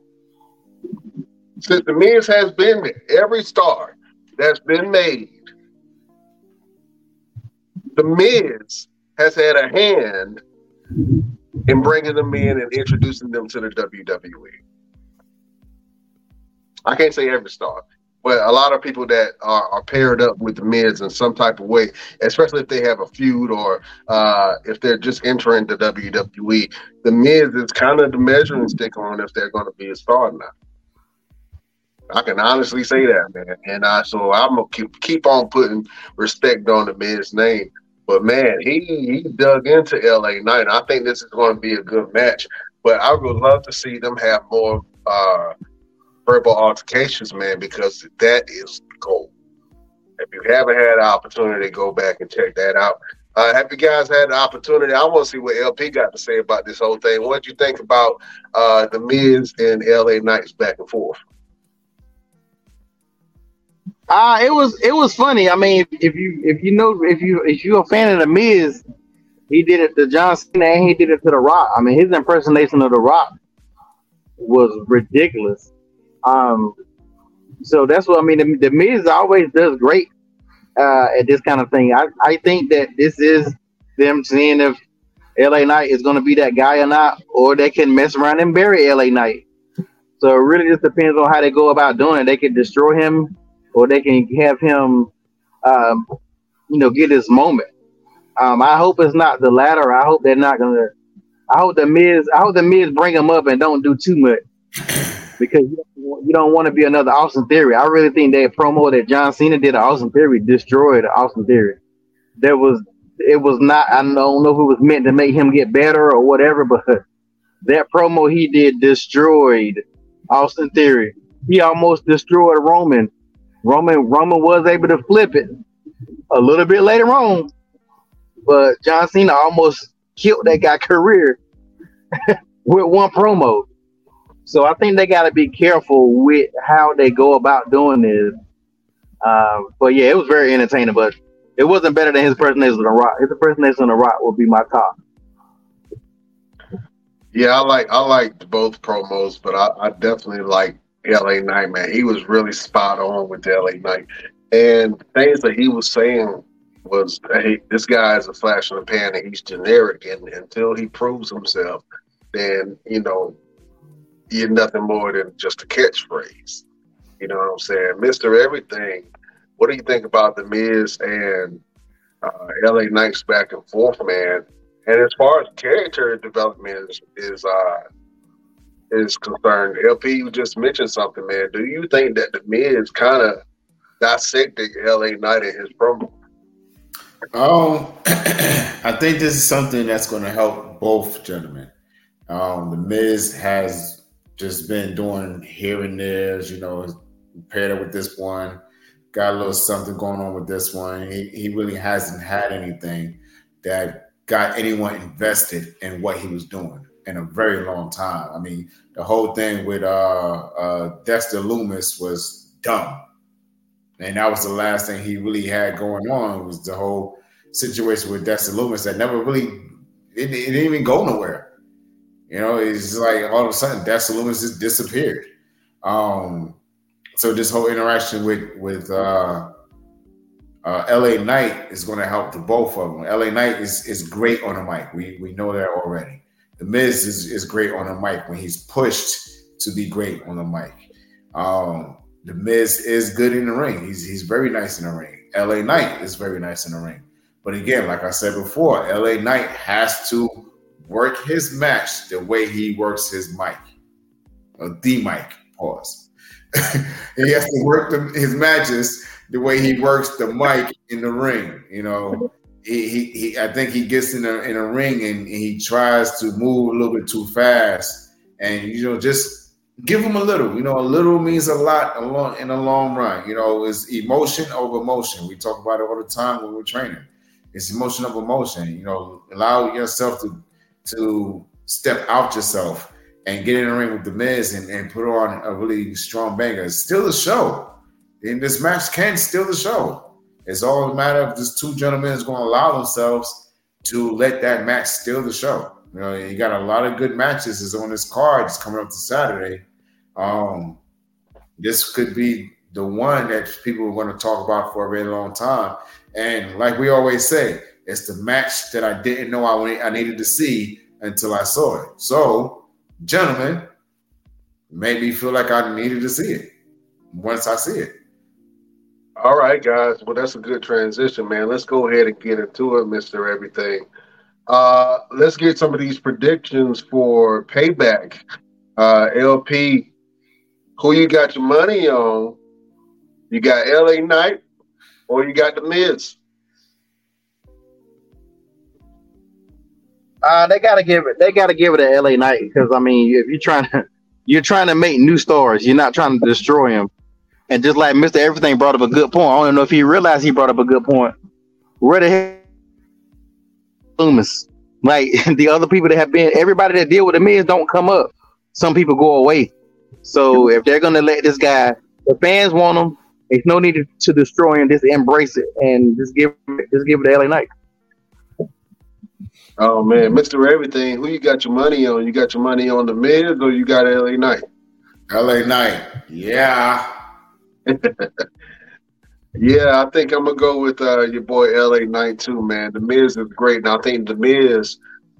[SPEAKER 1] since The Miz has been there, every star that's been made, The Miz has had a hand in bringing them in and introducing them to the WWE. I can't say every star, but a lot of people that are, are paired up with the Miz in some type of way, especially if they have a feud or uh, if they're just entering the WWE, the Miz is kind of the measuring stick on if they're going to be a star or not. I can honestly say that, man. And I so I'm gonna keep keep on putting respect on the Miz name. But man, he he dug into LA Knight. I think this is going to be a good match. But I would love to see them have more uh, verbal altercations, man, because that is gold. If you haven't had an opportunity, go back and check that out. Uh, have you guys had the opportunity? I want to see what LP got to say about this whole thing. What do you think about uh, the Miz and LA Knights back and forth?
[SPEAKER 2] Uh, it was it was funny. I mean, if you if you know if you if you're a fan of the Miz, he did it to John Cena and he did it to The Rock. I mean, his impersonation of The Rock was ridiculous. Um, so that's what I mean. The, the Miz always does great uh, at this kind of thing. I, I think that this is them seeing if LA Knight is going to be that guy or not, or they can mess around and bury LA Knight. So it really just depends on how they go about doing it. They can destroy him, or they can have him, um, you know, get his moment. Um, I hope it's not the latter. I hope they're not gonna. I hope the Miz. I hope the Miz bring him up and don't do too much because you you don't want to be another Austin Theory. I really think that promo that John Cena did to Austin Theory destroyed Austin Theory. There was it was not. I don't know if it was meant to make him get better or whatever, but that promo he did destroyed Austin Theory. He almost destroyed Roman. Roman Roman was able to flip it a little bit later on, but John Cena almost killed that guy career with one promo. So I think they got to be careful with how they go about doing this. Um, but yeah, it was very entertaining, but it wasn't better than his impersonation of the Rock. His impersonation of the Rock would be my top.
[SPEAKER 1] Yeah, I like I liked both promos, but I, I definitely like LA Knight, man. He was really spot on with LA Knight. And things that he was saying was, hey, this guy is a flash in the pan and he's generic. And until he proves himself, then, you know, you're nothing more than just a catchphrase. You know what I'm saying? Mr. Everything. What do you think about the Miz and uh, LA Knights back and forth, man? And as far as character development is is, uh, is concerned, LP, you just mentioned something, man. Do you think that the Miz kind of dissected LA Knight in his promo?
[SPEAKER 3] Um, I think this is something that's going to help both gentlemen. Um, the Miz has just been doing here and there's, you know, paired up with this one. got a little something going on with this one. He, he really hasn't had anything that got anyone invested in what he was doing in a very long time. I mean, the whole thing with uh, uh, Dexter Lumis was dumb, and that was the last thing he really had going on was the whole situation with Dexter Lumis that never really it, it didn't even go nowhere. You know, it's like all of a sudden Dexter Lumis just disappeared. Um, so this whole interaction with with uh, uh, LA Knight is going to help the both of them. LA Knight is is great on the mic. We we know that already. The Miz is, is great on the mic when he's pushed to be great on the mic. Um, the Miz is good in the ring. He's he's very nice in the ring. LA Knight is very nice in the ring. But again, like I said before, LA Knight has to work his match the way he works his mic. The mic, pause. he has to work the, his matches the way he works the mic in the ring. You know, he, he, he I think he gets in a in a ring and, and he tries to move a little bit too fast, and you know, just give him a little. You know, a little means a lot along in the long run. You know, it's emotion over emotion. We talk about it all the time when we're training. It's emotion over emotion. You know, allow yourself to to step out yourself and get in the ring with the Miz and, and put on a really strong banger. It's still a show. And this match can steal the show. It's all a matter of this two gentlemen is going to allow themselves to let that match steal the show. You know, you got a lot of good matches is on this card. It's coming up to Saturday. Um, this could be the one that people are going to talk about for a very long time. And like we always say, it's the match that I didn't know I, I needed to see until I saw it. So, gentlemen, made me feel like I needed to see it once I see it.
[SPEAKER 1] All right, guys. Well, that's a good transition, man. Let's go ahead and get into it, Mister Everything. Uh, let's get some of these predictions for payback. Uh, LP, who you got your money on? You got LA Knight or you got the Miz?
[SPEAKER 2] Uh, they gotta give it. They gotta give it to LA Knight because I mean, if you're trying to, you're trying to make new stars. You're not trying to destroy them. And just like Mr. Everything brought up a good point. I don't know if he realized he brought up a good point. Where the Lumis? Like the other people that have been everybody that deal with the Miz don't come up. Some people go away. So if they're gonna let this guy, the fans want him, there's no need to destroy him, just embrace it and just give just give it to LA Knight.
[SPEAKER 1] Oh man, Mr. Everything, who you got your money on? You got your money on the Miz or you got LA Knight?
[SPEAKER 3] LA Knight. Yeah.
[SPEAKER 1] yeah, I think I'm gonna go with uh, your boy LA Knight too, man. The Miz is great, and I think the Miz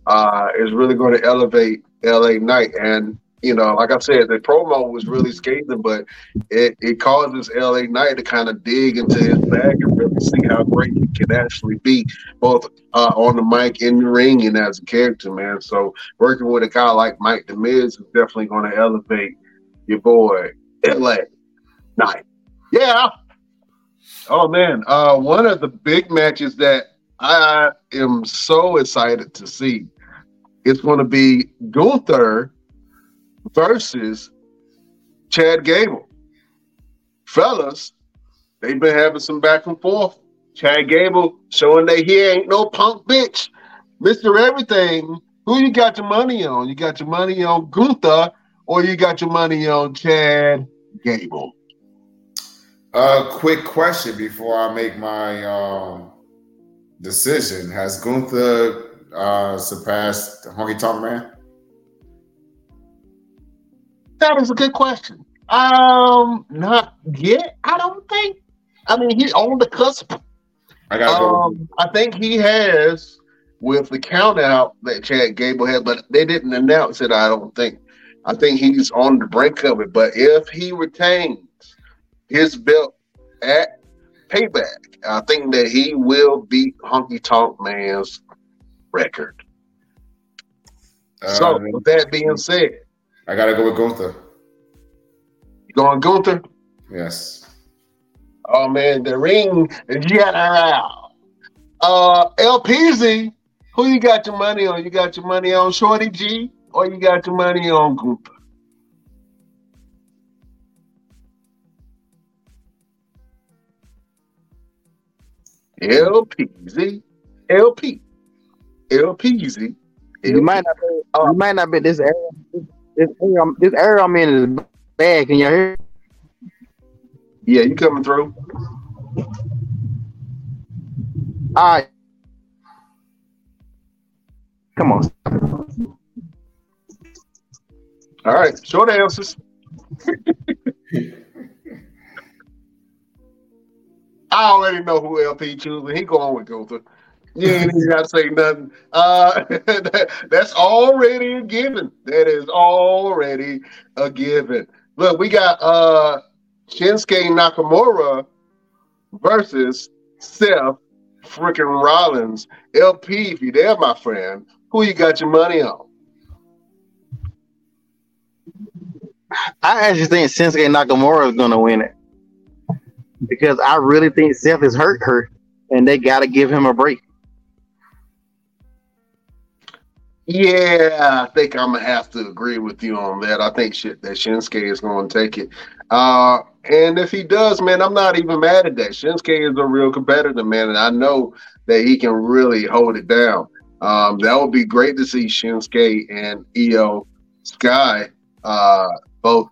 [SPEAKER 1] uh, is really going to elevate LA Knight. And you know, like I said, the promo was really scathing, but it, it causes LA Knight to kind of dig into his bag and really see how great he can actually be, both uh, on the mic, in the ring, and as a character, man. So working with a guy like Mike the is definitely going to elevate your boy LA Knight. Yeah. Oh man, uh, one of the big matches that I am so excited to see. It's going to be Gunther versus Chad Gable. Fellas, they've been having some back and forth. Chad Gable showing that he ain't no punk bitch. Mr. Everything, who you got your money on? You got your money on Gunther or you got your money on Chad Gable?
[SPEAKER 3] A uh, quick question before I make my um, decision: Has Gunther uh, surpassed Honky Tonk Man?
[SPEAKER 1] That is a good question. Um, not yet. I don't think. I mean, he's on the cusp. I got. Um, I think he has with the count out that Chad Gable had, but they didn't announce it. I don't think. I think he's on the brink of it. But if he retains his belt at Payback. I think that he will beat Honky Tonk Man's record. So, with that being said,
[SPEAKER 3] I gotta go with Gunther.
[SPEAKER 1] You going Gunther?
[SPEAKER 3] Yes.
[SPEAKER 1] Oh man, the ring general. Uh, LPZ, who you got your money on? You got your money on Shorty G, or you got your money on Gunther? LPZ, LP, LPZ.
[SPEAKER 2] You might not. Be, you might not be this area. This area I'm in is bad. Can you hear?
[SPEAKER 1] Yeah, you coming through?
[SPEAKER 2] All right. Come on.
[SPEAKER 1] All right, short answers. I already know who LP choosing. He going with Gunther. You ain't even got to say nothing. Uh, that, that's already a given. That is already a given. Look, we got uh Shinsuke Nakamura versus Seth freaking Rollins. LP, if you there, my friend, who you got your money on?
[SPEAKER 2] I actually think Shinsuke Nakamura is going to win it because I really think Seth has hurt her, and they got to give him a break.
[SPEAKER 1] Yeah, I think I'm gonna have to agree with you on that. I think shit that Shinsuke is to take it. Uh, and if he does, man, I'm not even mad at that. Shinsuke is a real competitor, man, and I know that he can really hold it down. Um, that would be great to see Shinsuke and Iyo Sky, uh, both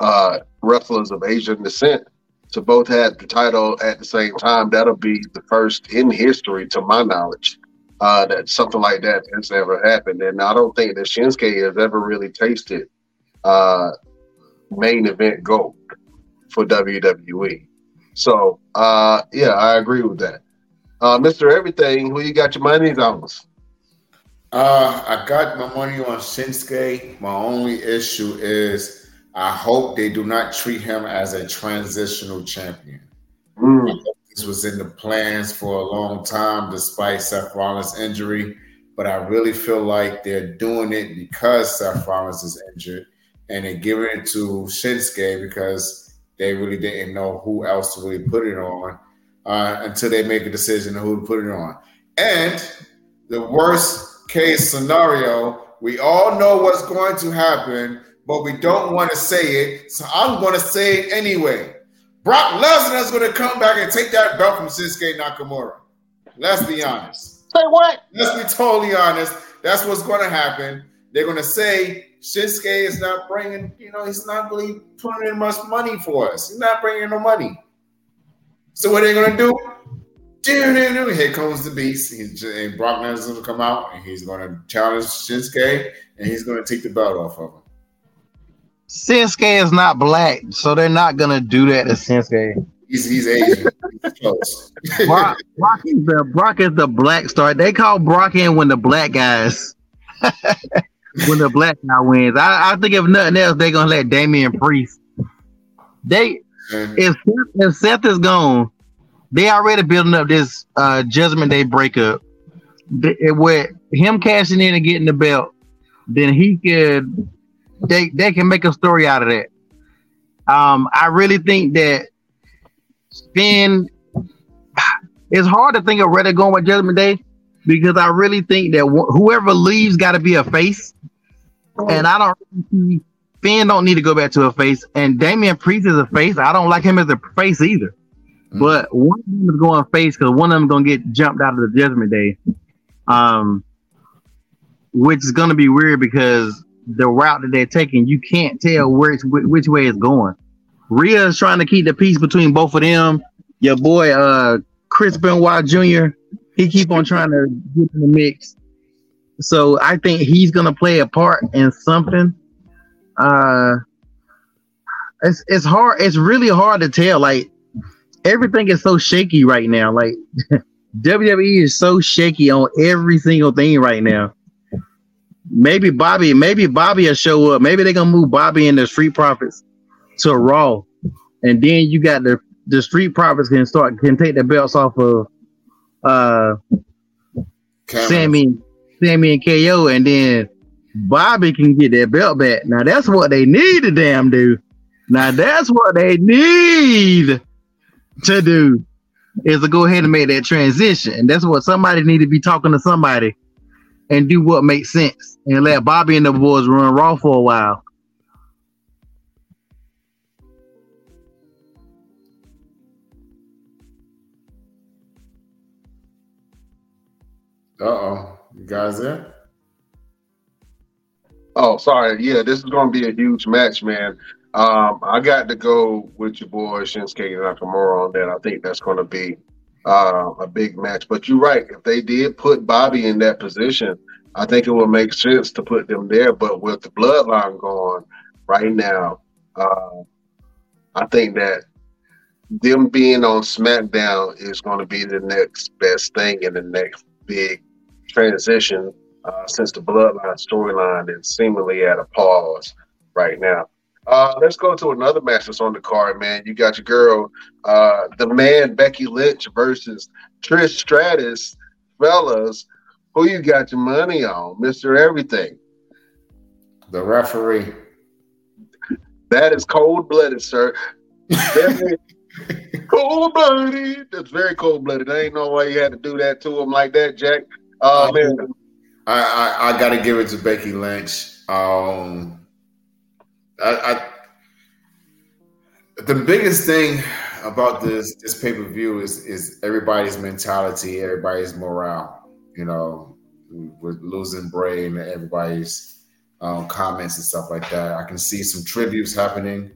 [SPEAKER 1] uh, wrestlers of Asian descent, to both have the title at the same time. That'll be the first in history, to my knowledge uh, that something like that has ever happened. And I don't think that Shinsuke has ever really tasted uh, main event gold for WWE. So uh, yeah, I agree with that. Uh, Mr. Everything, who you got your money on?
[SPEAKER 3] Uh, I got my money on Shinsuke. My only issue is I hope they do not treat him as a transitional champion. Mm. This was in the plans for a long time, despite Seth Rollins' injury. But I really feel like they're doing it because Seth Rollins is injured, and they're giving it to Shinsuke because they really didn't know who else to really put it on uh, until they make a decision on who to put it on. And the worst case scenario, we all know what's going to happen, but we don't want to say it. So I'm going to say it anyway. Brock Lesnar is going to come back and take that belt from Shinsuke Nakamura. Let's be honest.
[SPEAKER 1] Say what?
[SPEAKER 3] Let's be totally honest. That's what's going to happen. They're going to say Shinsuke is not bringing, you know, he's not really putting in much money for us. He's not bringing no money. So what are they going to do? Here comes the beast. He's, and Brock Lesnar is going to come out and he's going to challenge Shinsuke and he's going to take the belt off of him.
[SPEAKER 2] Shinsuke is not black, so they're not gonna do that to Shinsuke.
[SPEAKER 3] He's he's Asian. he's close.
[SPEAKER 2] Brock, Brock, is the Brock is the black star. They call Brock in when the black guys when the black guy wins. I, I think if nothing else, they're gonna let Damian Priest. They mm-hmm. if Seth, if Seth is gone, they already building up this uh, Judgment Day breakup. With him cashing in and getting the belt, then he could they they can make a story out of that. Um, I really think that Finn. It's hard to think of Reddit going with Judgment Day because I really think that wh- whoever leaves got to be a face, and I don't Finn don't need to go back to a face, and Damian Priest is a face. I don't like him as a face either. Mm-hmm. But one of them is going face because one of them is gonna get jumped out of the Judgment Day, um, which is gonna be weird because the route that they're taking, you can't tell where which way it's going. Rhea is trying to keep the peace between both of them. Your boy, uh, Chris Benoit Jr., he keep on trying to get in the mix. So I think he's gonna play a part in something. Uh, it's it's hard. It's really hard to tell. Like everything is so shaky right now. Like WWE is so shaky on every single thing right now maybe Bobby, maybe Bobby will show up. Maybe they're gonna move Bobby and the Street Profits to Raw, and then you got the the Street Profits can start can take the belts off of uh Sammy, Sammy and KO, and then Bobby can get their belt back. Now that's what they need to damn do. Now that's what they need to do is to go ahead and make that transition. And that's what somebody need to be talking to somebody and do what makes sense and let Bobby and the boys run Raw for a while.
[SPEAKER 3] Uh oh, you guys there?
[SPEAKER 1] Oh, sorry. Yeah, this is going to be a huge match, man. Um, I got to go with your boy Shinsuke Nakamura on that. I think that's going to be uh, a big match. But you're right. If they did put Bobby in that position, I think it would make sense to put them there. But with the bloodline going right now, uh, I think that them being on SmackDown is going to be the next best thing in the next big transition uh, since the bloodline storyline is seemingly at a pause right now. Uh, let's go to another match that's on the card, man. You got your girl, uh, the man Becky Lynch versus Trish Stratus. Fellas, who you got your money on, Mister Everything?
[SPEAKER 3] The referee.
[SPEAKER 1] That is cold blooded, sir. cold blooded. That's very cold blooded. I ain't know why you had to do that to him like that, Jack. Uh,
[SPEAKER 3] I, I, I got to give it to Becky Lynch. Um, I, I the biggest thing about this this pay per view is is everybody's mentality, everybody's morale. You know, with losing Bray and everybody's um, comments and stuff like that. I can see some tributes happening,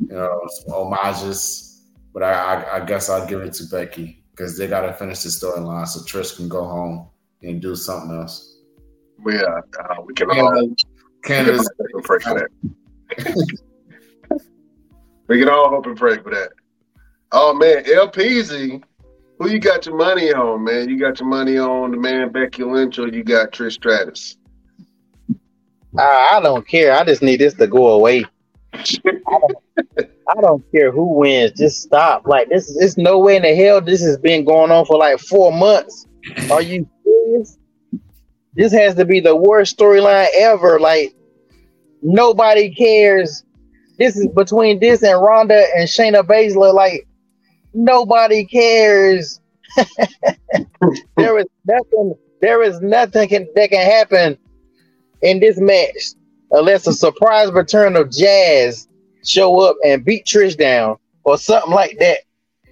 [SPEAKER 3] you know, some homages. But I, I, I guess I'll give it to Becky because they got to finish the storyline so Trish can go home and do something else.
[SPEAKER 1] We uh, uh we can all
[SPEAKER 3] Canada's
[SPEAKER 1] for that. We can all hope and pray for that. Oh man, LPZ, who you got your money on, man? You got your money on the man Becky Lynch or you got Trish Stratus?
[SPEAKER 2] Uh, I don't care. I just need this to go away. I, don't, I don't care who wins. Just stop. Like this is no way in the hell this has been going on for like four months. Are you serious? This has to be the worst storyline ever. Like nobody cares. This is between this and Ronda and Shayna Baszler. Like nobody cares. there is nothing. There is nothing can, that can happen in this match unless a surprise return of Jazz show up and beat Trish down or something like that.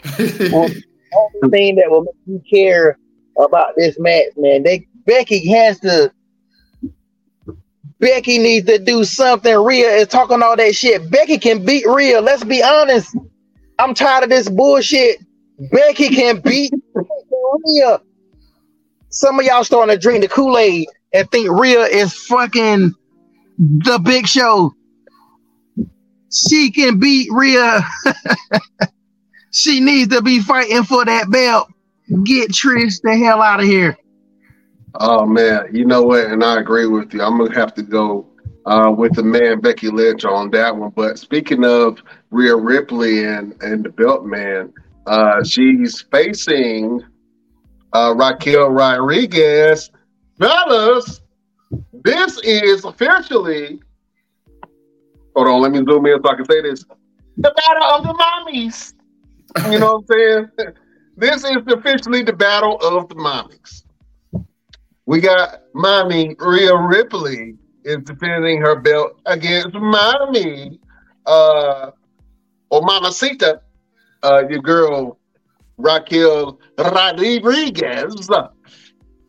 [SPEAKER 2] only thing that will make you care about this match, man. They Becky has to. Becky needs to do something. Rhea is talking all that shit. Becky can beat Rhea. Let's be honest. I'm tired of this bullshit. Becky can beat Rhea. Some of y'all starting to drink the Kool Aid and think Rhea is fucking the Big Show. She can beat Rhea. she needs to be fighting for that belt. Get Trish the hell out of here.
[SPEAKER 1] Oh man, you know what? And I agree with you. I'm gonna have to go uh, with the man Becky Lynch on that one. But speaking of Rhea Ripley and and the Belt Man, uh, she's facing uh, Raquel Rodriguez. Fellas, this is officially. Hold on, let me zoom in so I can say this. The battle of the mommies. You know what I'm saying? this is officially the battle of the mommies. We got mommy Rhea Ripley is defending her belt against mommy uh or Mamacita, uh your girl Raquel Rodriguez.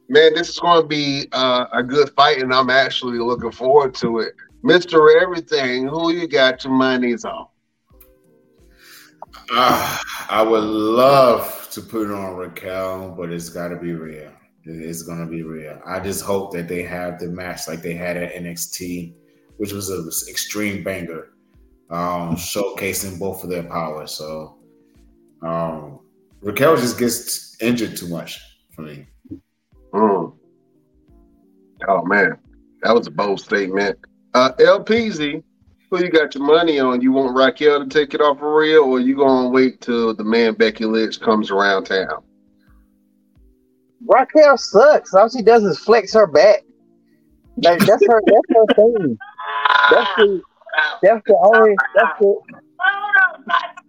[SPEAKER 1] Man, this is going to be uh, a good fight, and I'm actually looking forward to it. Mister Everything, who you got your monies on?
[SPEAKER 3] Uh, I would love to put on Raquel, but it's got to be Rhea. It's gonna be real. I just hope that they have the match like they had at NXT, which was an extreme banger, um, showcasing both of their powers. So um, Raquel just gets injured too much for me.
[SPEAKER 1] Mm. Oh man, that was a bold statement. Uh, LPZ, who you got your money on? You want Raquel to take it off for real, or you gonna wait till the man Becky Lynch comes around town?
[SPEAKER 2] Raquel sucks. All she does is flex her back. Like that's her. That's her thing. That's the. That's the only. That's the.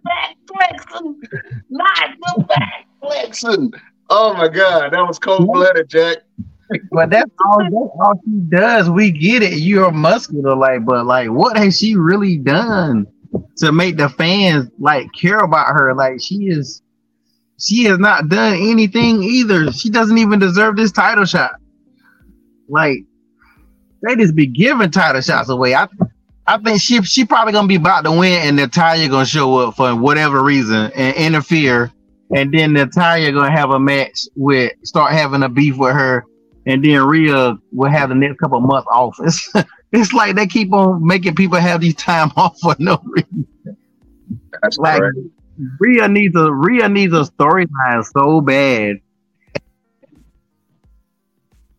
[SPEAKER 1] Back flexing. Not the back flexing. Oh my god, that was cold blooded, Jack.
[SPEAKER 2] But that's all. That's all she does. We get it. You're muscular, like, but like, what has she really done to make the fans like care about her? Like, she is she has not done anything either. She doesn't even deserve this title shot. Like they just be giving title shots away. I I think she she probably gonna be about to win, and Natalya gonna show up for whatever reason and interfere, and then Natalya gonna have a match with start having a beef with her, and then Rhea will have the next couple months off. It's it's like they keep on making people have these time off for no reason.
[SPEAKER 1] That's
[SPEAKER 2] Like
[SPEAKER 1] correct.
[SPEAKER 2] Rhea needs a Rhea needs a storyline so bad.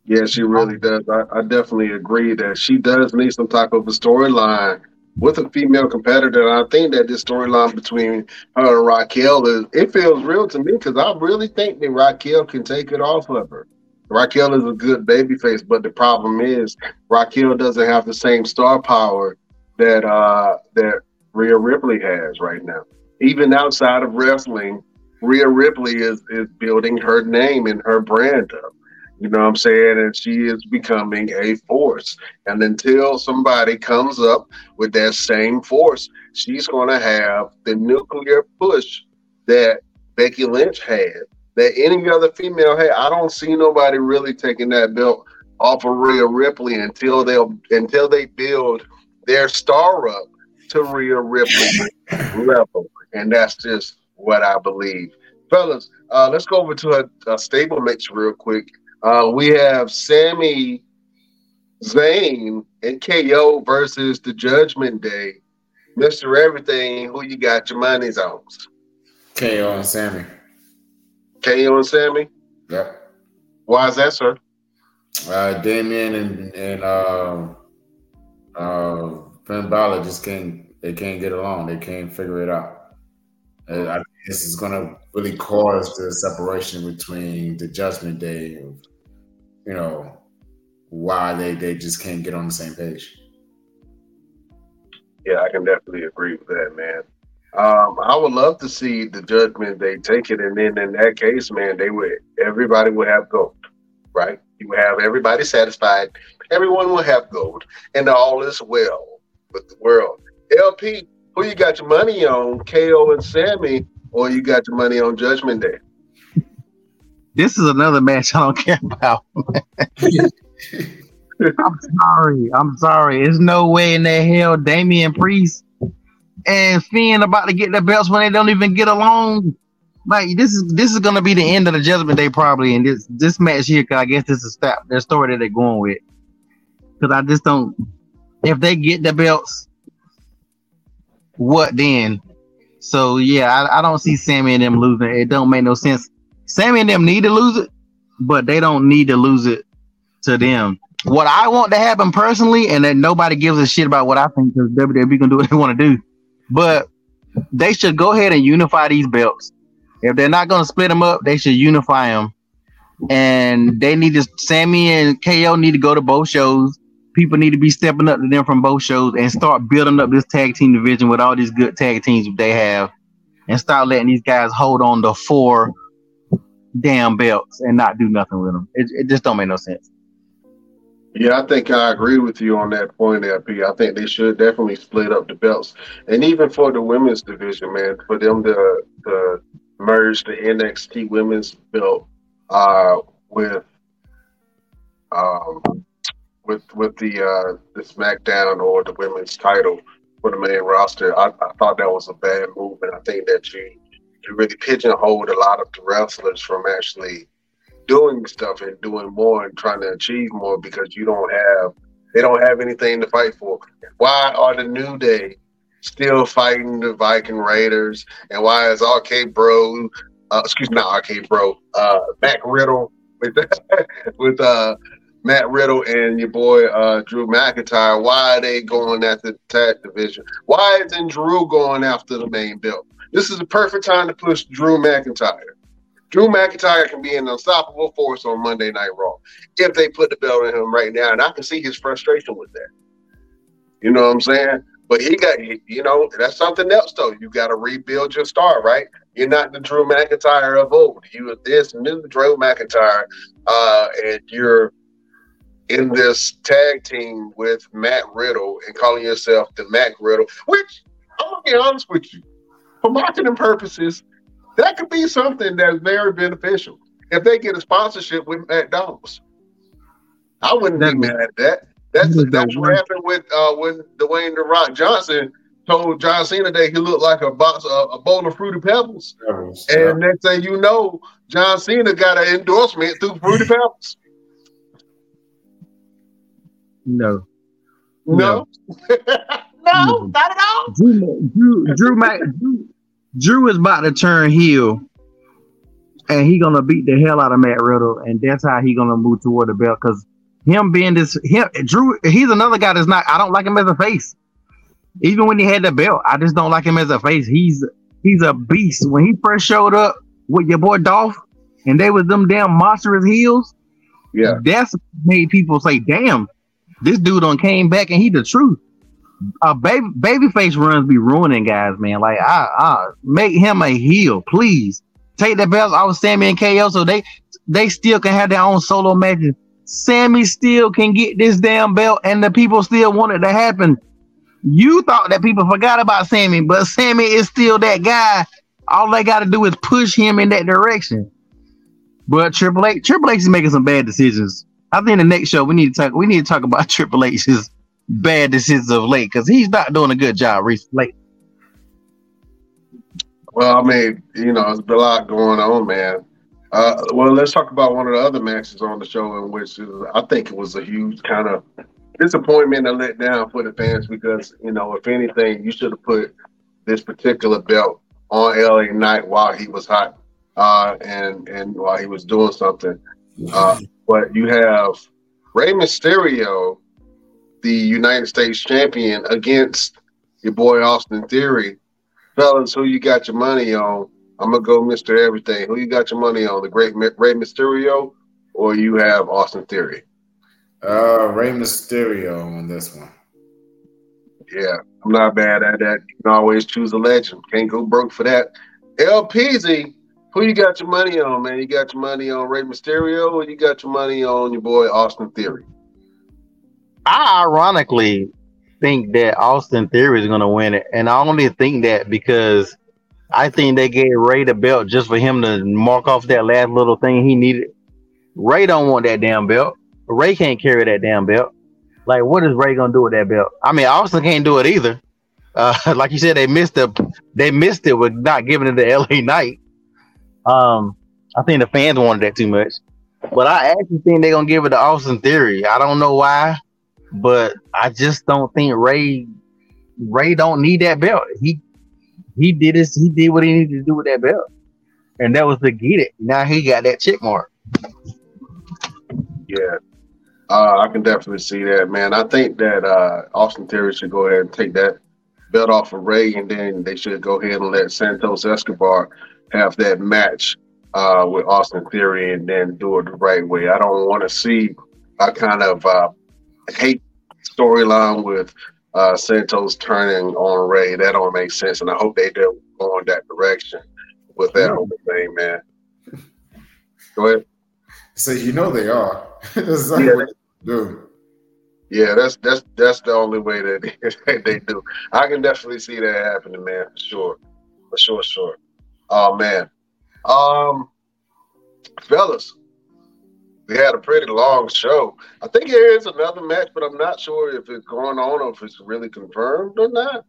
[SPEAKER 1] Yeah, she really does. I, I definitely agree that she does need some type of a storyline with a female competitor. I think that this storyline between her and Raquel is it feels real to me because I really think that Raquel can take it off of her. Raquel is a good babyface, but the problem is Raquel doesn't have the same star power that uh that Rhea Ripley has right now. Even outside of wrestling, Rhea Ripley is is building her name and her brand up. You know what I'm saying? And she is becoming a force. And until somebody comes up with that same force, she's going to have the nuclear push that Becky Lynch had, that any other female had. I don't see nobody really taking that belt off of Rhea Ripley until they'll until they build their star up to Rhea Ripley level. And that's just what I believe. Fellas, uh, let's go over to a, a stable match real quick. Uh, we have Sami Zayn and KO versus the Judgment Day. Mr. Everything, who you got your money's on?
[SPEAKER 3] KO and Sami.
[SPEAKER 1] KO and Sami?
[SPEAKER 3] Yep.
[SPEAKER 1] Why is that, sir?
[SPEAKER 3] Uh, Damian and and uh, uh, Finn Balor just can't they can't get along. They can't figure it out. Uh, I think this is gonna really cause the separation between the Judgment Day of you know why they they just can't get on the same page.
[SPEAKER 1] Yeah, I can definitely agree with that, man. Um, I would love to see the Judgment Day take it, and then in that case, man, they would everybody would have gold, right? You would have everybody satisfied. Everyone will have gold, and all is well with the world. LP, who you got your money on? KO and Sami, or you got your money on Judgment Day?
[SPEAKER 2] This is another match I don't care about. I'm sorry. I'm sorry. There's no way in the hell Damian Priest and Finn about to get the belts when they don't even get along. Like this is this is gonna be the end of the Judgment Day probably, and this this match here, cause I guess this is step their story that they're going with. Cause I just don't. If they get the belts, what then? So yeah, I, I don't see Sami and them losing. It don't make no sense. Sami and them need to lose it, but they don't need to lose it to them. What I want to happen personally, and that nobody gives a shit about what I think because WWE can do what they want to do, but they should go ahead and unify these belts. If they're not going to split them up, they should unify them. And they need to, Sami and KO need to go to both shows. People need to be stepping up to them from both shows and start building up this tag team division with all these good tag teams they have and start letting these guys hold on to four damn belts and not do nothing with them. It, it just don't make no sense.
[SPEAKER 1] Yeah, I think I agree with you on that point, LP. I think they should definitely split up the belts, and even for the women's division, man, for them to, to merge the NXT women's belt uh, with um, with with the uh, the SmackDown or the women's title for the main roster. I, I thought that was a bad move, and I think that you you really pigeonholed a lot of the wrestlers from actually doing stuff and doing more and trying to achieve more because you don't have they don't have anything to fight for. Why are the New Day still fighting the Viking Raiders? And why is RK Bro, uh, excuse me, not RK Bro, uh, Riddle with with uh, Matt Riddle and your boy uh, Drew McIntyre? Why are they going after the tag division? Why isn't Drew going after the main belt? This is the perfect time to push Drew McIntyre. Drew McIntyre can be an unstoppable force on Monday Night Raw if they put the belt on him right now, and I can see his frustration with that. You know what I'm saying? But he got, you know, that's something else though. You got to rebuild your star, right? You're not the Drew McIntyre of old. You are this new Drew McIntyre, uh, and you're in this tag team with Matt Riddle and calling yourself the Mac Riddle. Which I'm gonna be honest with you, for marketing purposes, That could be something that's very beneficial if they get a sponsorship with McDonald's. I wouldn't
[SPEAKER 2] That-
[SPEAKER 1] be mad at that. That's
[SPEAKER 2] That-
[SPEAKER 1] that's what happened with uh when Dwayne the Rock Johnson told John Cena that he looked like a box a, a bowl of fruity pebbles.
[SPEAKER 3] Rebels.
[SPEAKER 1] And next thing you know, John Cena got an endorsement through Fruity Pebbles.
[SPEAKER 2] No.
[SPEAKER 1] No, no, not at all.
[SPEAKER 2] Drew, Drew, Drew, Mac, Drew, Drew is about to turn heel, and he gonna beat the hell out of Matt Riddle, and that's how he gonna move toward the belt. Cause him being this, him, Drew, he's another guy that's not. I don't like him as a face. Even when he had the belt, I just don't like him as a face. He's he's a beast. When he first showed up with your boy Dolph, and they was them damn monstrous heels.
[SPEAKER 1] Yeah.
[SPEAKER 2] that's made people say, "Damn, this dude on came back and he the truth." uh baby babyface runs be ruining guys, man. Like I I make him a heel, please. Take the belts off Sami and KO so they they still can have their own solo matches. Sami still can get this damn belt and the people still want it to happen. You thought that people forgot about Sami, but Sami is still that guy. All they gotta do is push him in that direction. But Triple H, Triple H is making some bad decisions. I think the next show we need to talk. We need to talk about Triple H's bad decisions of late because he's not doing a good job recently.
[SPEAKER 1] Well, I mean, you know, there's a lot going on, man. Uh, well, let's talk about one of the other matches on the show, in which is, I think it was a huge kind of disappointment and let down for the fans because, you know, if anything, you should have put this particular belt on LA Knight while he was hot uh, and and while he was doing something. Uh, but you have Rey Mysterio, the United States champion, against your boy Austin Theory. Fellas, who you got your money on? I'm gonna go Mr. Everything. Who you got your money on? The great Rey Mysterio, or you have Austin Theory?
[SPEAKER 3] Uh, Rey Mysterio on this one.
[SPEAKER 1] Yeah, I'm not bad at that. You can always choose a legend. Can't go broke for that. LPZ, who you got your money on, man? You got your money on Rey Mysterio, or you got your money on your boy Austin Theory?
[SPEAKER 2] I ironically think that Austin Theory is going to win it, and I only think that because I think they gave Rey the belt just for him to mark off that last little thing he needed. Rey don't want that damn belt. Rey can't carry that damn belt. Like, what is Rey gonna do with that belt? I mean, Austin can't do it either. Uh, like you said, they missed it. They missed it with not giving it to LA Knight. Um, I think the fans wanted that too much. But I actually think they're gonna give it to Austin Theory. I don't know why, but I just don't think Rey Rey don't need that belt. He he did his he did what he needed to do with that belt. And that was to get it. Now he got that check mark.
[SPEAKER 1] Yeah. Uh, I can definitely see that, man. I think that uh, Austin Theory should go ahead and take that belt off of Rey, and then they should go ahead and let Santos Escobar have that match uh, with Austin Theory, and then do it the right way. I don't want to see a kind of uh, hate storyline with uh, Santos turning on Rey. That don't make sense, and I hope they do go in that direction with that whole thing, man. Go ahead.
[SPEAKER 3] So you know they are. That's
[SPEAKER 1] Yeah.
[SPEAKER 3] do.
[SPEAKER 1] Yeah, that's that's that's the only way that they, they do. I can definitely see that happening, man, for sure, for sure, sure. Oh man, um, fellas, we had a pretty long show. I think there is another match, but I'm not sure if it's going on or if it's really confirmed or not.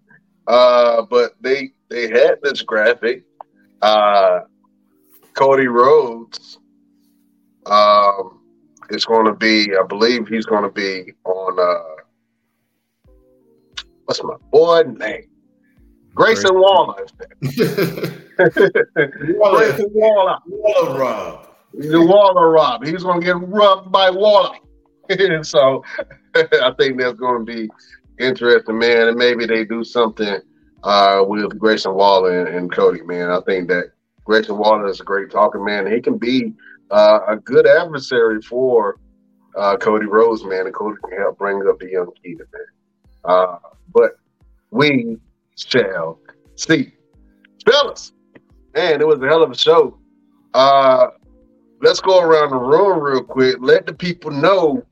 [SPEAKER 1] Uh, but they they had this graphic. Uh, Cody Rhodes. Um, is going to be, I believe he's going to be on, uh, what's my boy name? Grayson Waller. Waller.
[SPEAKER 3] Waller Rob.
[SPEAKER 1] The Waller Rob. He's going to get rubbed by Waller. and so I think that's going to be interesting, man. And maybe they do something uh, with Grayson Waller and, and Cody, man. I think that Grayson Waller is a great talker, man. He can be uh, a good adversary for uh, Cody Rhodes, man, and Cody can help bring up the young kid, man. Uh, but we shall see. Fellas, man, it was a hell of a show. Uh, let's go around the room real quick. Let the people know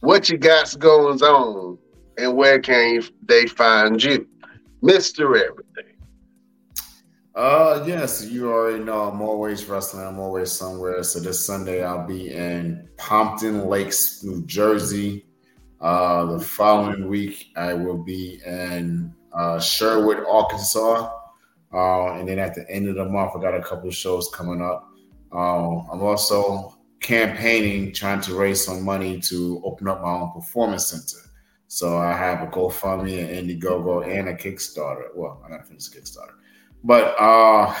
[SPEAKER 1] what you got going on and where can they find you, Mister Everything.
[SPEAKER 3] Uh, yes, you already know I'm always wrestling. I'm always somewhere. So this Sunday I'll be in Pompton Lakes, New Jersey. Uh, the following week I will be in uh, Sherwood, Arkansas. Uh, and then at the end of the month, I got a couple of shows coming up. Uh, I'm also campaigning, trying to raise some money to open up my own performance center. So I have a GoFundMe, an Indiegogo, and a Kickstarter. Well, I got to finish the Kickstarter, but uh,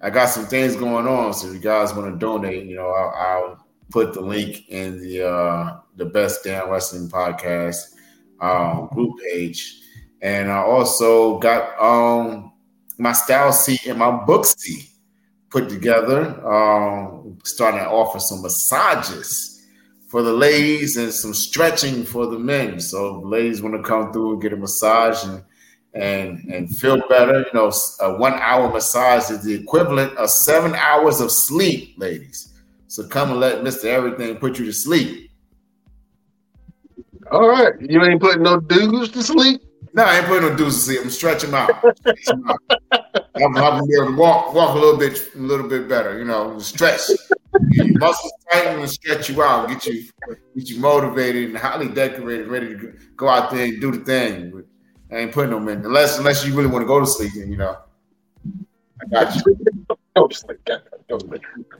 [SPEAKER 3] I got some things going on. So if you guys want to donate, you know, I'll, I'll, put the link in the uh, the Best Damn Wrestling Podcast um, group page, and I also got um, my StyleSeat and my book seat put together. Um, starting to offer some massages for the ladies and some stretching for the men. So ladies want to come through and get a massage and and and feel better. You know, a one hour massage is the equivalent of seven hours of sleep, ladies. So come and let Mister Everything put you to sleep.
[SPEAKER 1] All right, you ain't putting no dudes to sleep.
[SPEAKER 3] No, I ain't putting no dudes to sleep. I'm stretching out. I'm helping be able to walk walk a little bit a little bit better. You know, stretch your muscles tighten and stretch you out, get you get you motivated and highly decorated, ready to go out there and do the thing. But I ain't putting no in unless unless you really want to go to sleep. And you know, I got you.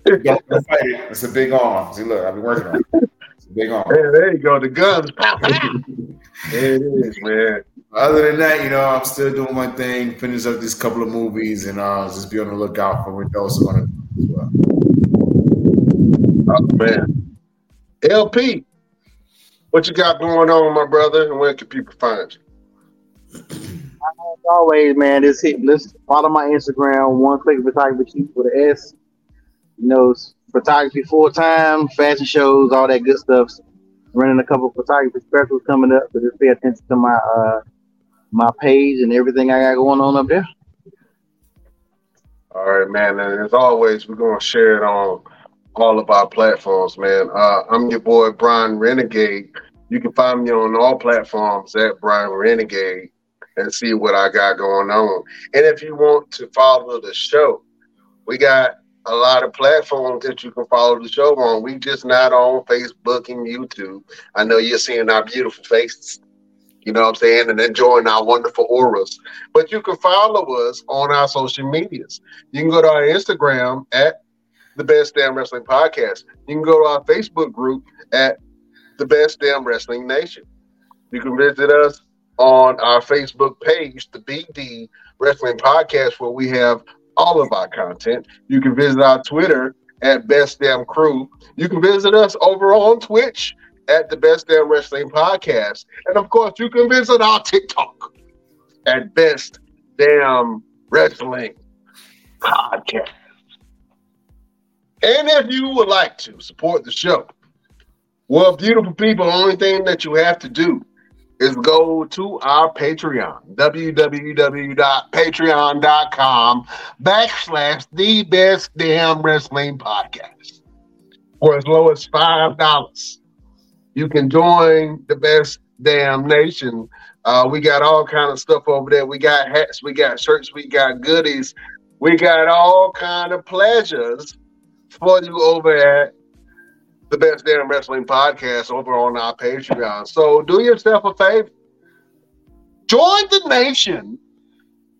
[SPEAKER 3] It's a big arm. See, look, I've been working on it. It's a big arm.
[SPEAKER 1] There you go. The guns. there it is, man.
[SPEAKER 3] Other than that, you know, I'm still doing my thing, finish up these couple of movies, and I'll uh, just be on the lookout for what those are going to do as well.
[SPEAKER 1] Oh man. LP, what you got going on, my brother, and where can people find you?
[SPEAKER 2] As always, man, just hit let's follow my Instagram, one click photography chief with an S. You know, photography full time, fashion shows, all that good stuff. Running a couple of photography specials coming up, so just pay attention to my uh my page and everything I got going on up there.
[SPEAKER 1] All right, man. And as always, we're gonna share it on all of our platforms, man. Uh, I'm your boy Brian Renegade. You can find me on all platforms at Brian Renegade and see what I got going on. And if you want to follow the show, we got a lot of platforms that you can follow the show on. We just not on Facebook and YouTube. I know you're seeing our beautiful faces, you know what I'm saying, and enjoying our wonderful auras. But you can follow us on our social medias. You can go to our Instagram at the Best Damn Wrestling Podcast. You can go to our Facebook group at the Best Damn Wrestling Nation. You can visit us on our Facebook page, the BD Wrestling Podcast, where we have all of our content. You can visit our Twitter at Best Damn Crew. You can visit us over on Twitch at the Best Damn Wrestling Podcast. And of course, you can visit our TikTok at Best Damn Wrestling Podcast. And if you would like to support the show, well, beautiful people, the only thing that you have to do is go to our Patreon, www.patreon.com backslash the best damn wrestling podcast. For as low as $5, you can join the best damn nation. Uh, we got all kind of stuff over there. We got hats, we got shirts, we got goodies, we got all kind of pleasures for you over at the Best Damn Wrestling Podcast over on our Patreon. So do yourself a favor. Join the nation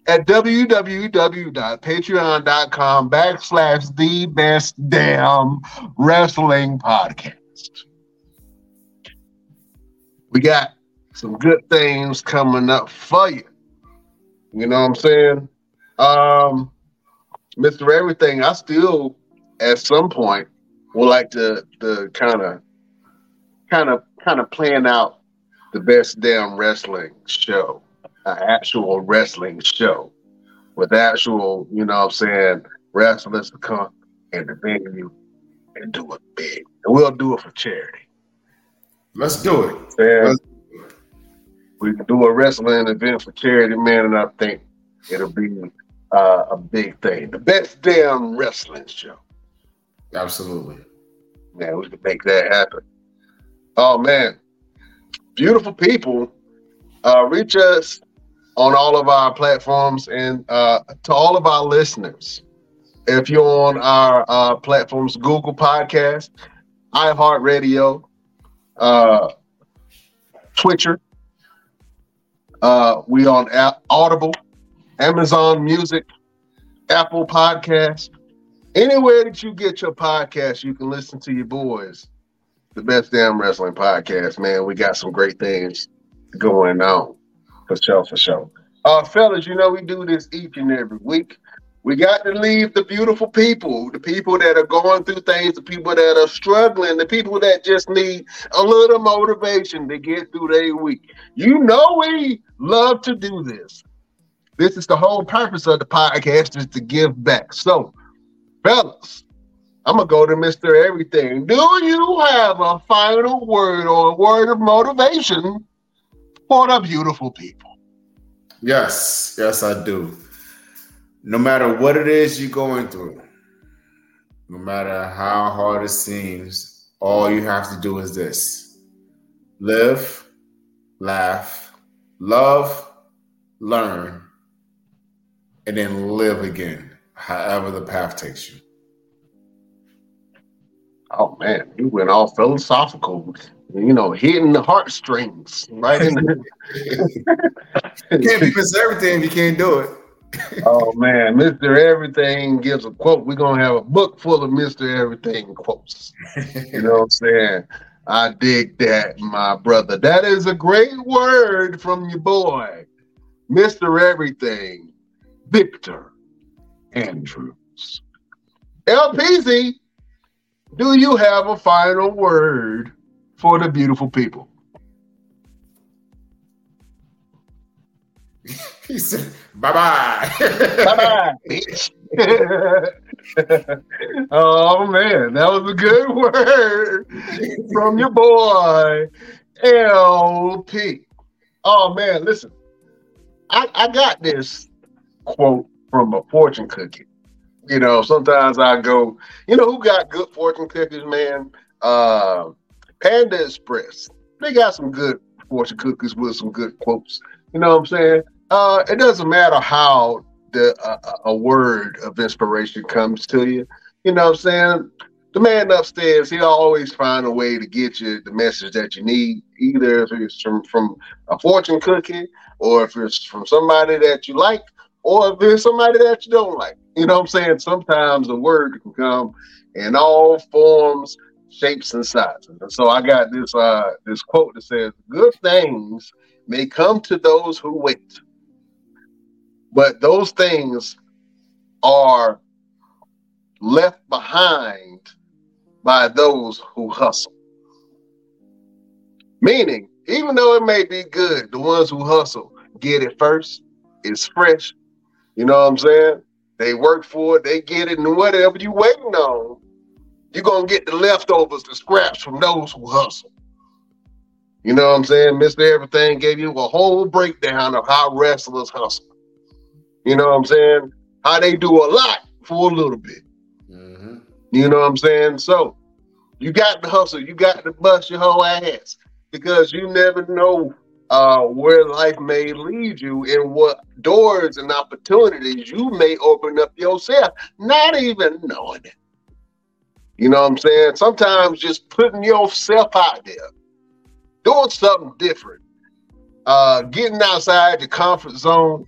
[SPEAKER 1] at www.patreon.com backslash the best damn wrestling podcast. We got some good things coming up for you. You know what I'm saying? Um, Mr. Everything, I still at some point would like to the kind of kind of kind of plan out the best damn wrestling show, an actual wrestling show with actual, you know what I'm saying, wrestlers to come and the venue and do it big. And we'll do it for charity.
[SPEAKER 3] Let's do it.
[SPEAKER 1] Let's we can do a wrestling event for charity, man, and I think it'll be uh, a big thing. The best damn wrestling show.
[SPEAKER 3] Absolutely.
[SPEAKER 1] Man, we can make that happen. Oh man. Beautiful people. Uh, reach us on all of our platforms and uh, to all of our listeners. If you're on our uh, platforms, Google Podcast, iHeartRadio, uh, Twitcher, uh, we on A- Audible, Amazon Music, Apple Podcasts, anywhere that you get your podcast, you can listen to your boys. The best damn wrestling podcast, man. We got some great things going on for sure, for sure. Uh, fellas, you know we do this each and every week. We got to leave the beautiful people, the people that are going through things, the people that are struggling, the people that just need a little motivation to get through their week. You know we love to do this. This is the whole purpose of the podcast is to give back. So, fellas, I'm gonna go to Mr. Everything. Do you have a final word or a word of motivation for the beautiful people?
[SPEAKER 3] Yes, yes, I do. No matter what it is you're going through, no matter how hard it seems, all you have to do is this live, laugh, love, learn, and then live again, however the path takes you.
[SPEAKER 1] Oh man, you went all philosophical, you know, hitting the heartstrings right in the.
[SPEAKER 3] You can't be. Everything if you can't do it.
[SPEAKER 1] Oh man, Mr. Everything gives a quote. We're gonna have a book full of Mr. Everything quotes. You know what I'm saying? I dig that, my brother. That is a great word from your boy, Mr. Everything, Victor Andrews. LPZ, do you have a final word for the beautiful people?
[SPEAKER 3] He said, bye bye.
[SPEAKER 1] Bye bye, bitch. oh man, that was a good word from your boy LP. Oh man, listen, I, I got this quote from a fortune cookie. You know, sometimes I go, you know, who got good fortune cookies, man? Uh, Panda Express. They got some good fortune cookies with some good quotes. You know what I'm saying? Uh, it doesn't matter how the uh, a word of inspiration comes to you. You know what I'm saying? The man upstairs, he'll always find a way to get you the message that you need, either if it's from, from a fortune cookie or if it's from somebody that you like or if it's somebody that you don't like. You know what I'm saying? Sometimes a word can come in all forms, shapes, and sizes. And so I got this uh this quote that says, Good things may come to those who wait. But those things are left behind by those who hustle. Meaning, even though it may be good, the ones who hustle get it first. It's fresh. You know what I'm saying? They work for it, they get it, and whatever you waiting on, you're gonna get the leftovers, the scraps from those who hustle. You know what I'm saying? Mr. Everything gave you a whole breakdown of how wrestlers hustle. You know what I'm saying? How they do a lot for a little bit.
[SPEAKER 3] Mhm.
[SPEAKER 1] You know what I'm saying? So you got to hustle. You got to bust your whole ass because you never know uh, where life may lead you and what doors and opportunities you may open up yourself, not even knowing it. You know what I'm saying? Sometimes just putting yourself out there, doing something different, uh, getting outside your comfort zone,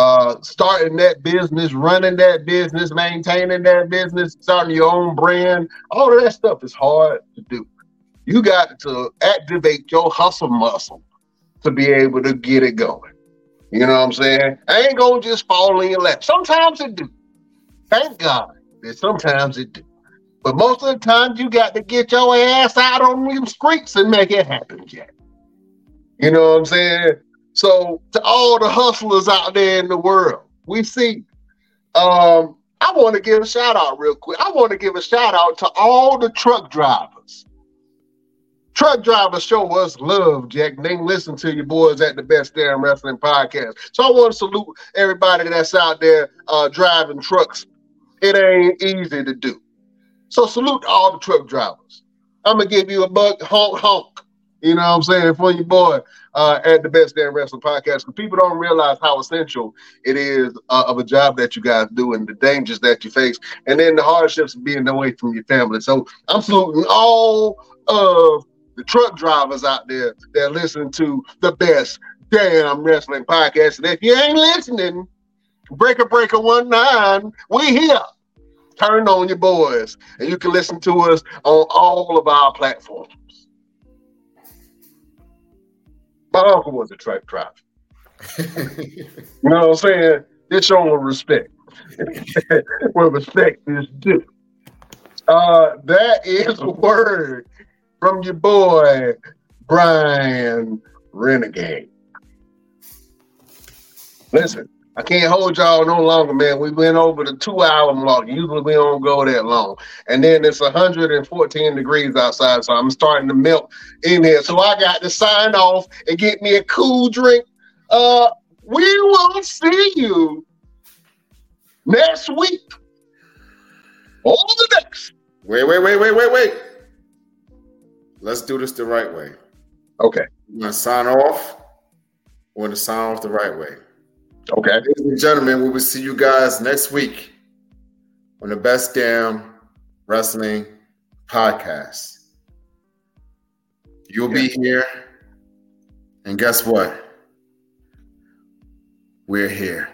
[SPEAKER 1] uh, starting that business, running that business, maintaining that business, starting your own brand, all of that stuff is hard to do. You got to activate your hustle muscle to be able to get it going. You know what I'm saying? I ain't gonna just fall in your lap. Sometimes it do. Thank God that sometimes it do. But most of the time, you got to get your ass out on them streets and make it happen, Jack. You know what I'm saying? So to all the hustlers out there in the world, we see. Um, I want to give a shout out real quick. I want to give a shout out to all the truck drivers. Truck drivers show us love, Jack. They listen to your boys at the Best Damn Wrestling Podcast. So I want to salute everybody that's out there uh, driving trucks. It ain't easy to do. So salute all the truck drivers. I'm gonna give you a bug honk honk. You know what I'm saying? For your boy uh, at the Best Damn Wrestling Podcast. Because people don't realize how essential it is uh, of a job that you guys do and the dangers that you face, and then the hardships of being away from your family. So I'm saluting all of the truck drivers out there that listen to the Best Damn Wrestling Podcast. And if you ain't listening, Breaker Breaker One Nine, we here. Turn on your boys, and you can listen to us on all of our platforms. My uncle was a truck driver. you know what I'm saying? It's showing respect. Where respect is due. Uh, that is a word from your boy, Brian Renegade. Listen, I can't hold y'all no longer, man. We went over the two hour mark. Usually we don't go that long. And then it's 114 degrees outside, so I'm starting to melt in here. So I got to sign off and get me a cool drink. Uh, we will see you next week. On the next.
[SPEAKER 3] Wait, wait, wait, wait, wait, wait. Let's do this the right way.
[SPEAKER 1] Okay.
[SPEAKER 3] You want to sign off? Or to sign off the right way?
[SPEAKER 1] Okay.
[SPEAKER 3] Ladies and gentlemen, we will see you guys next week on the Best Damn Wrestling Podcast. You'll be here. And guess what? We're here.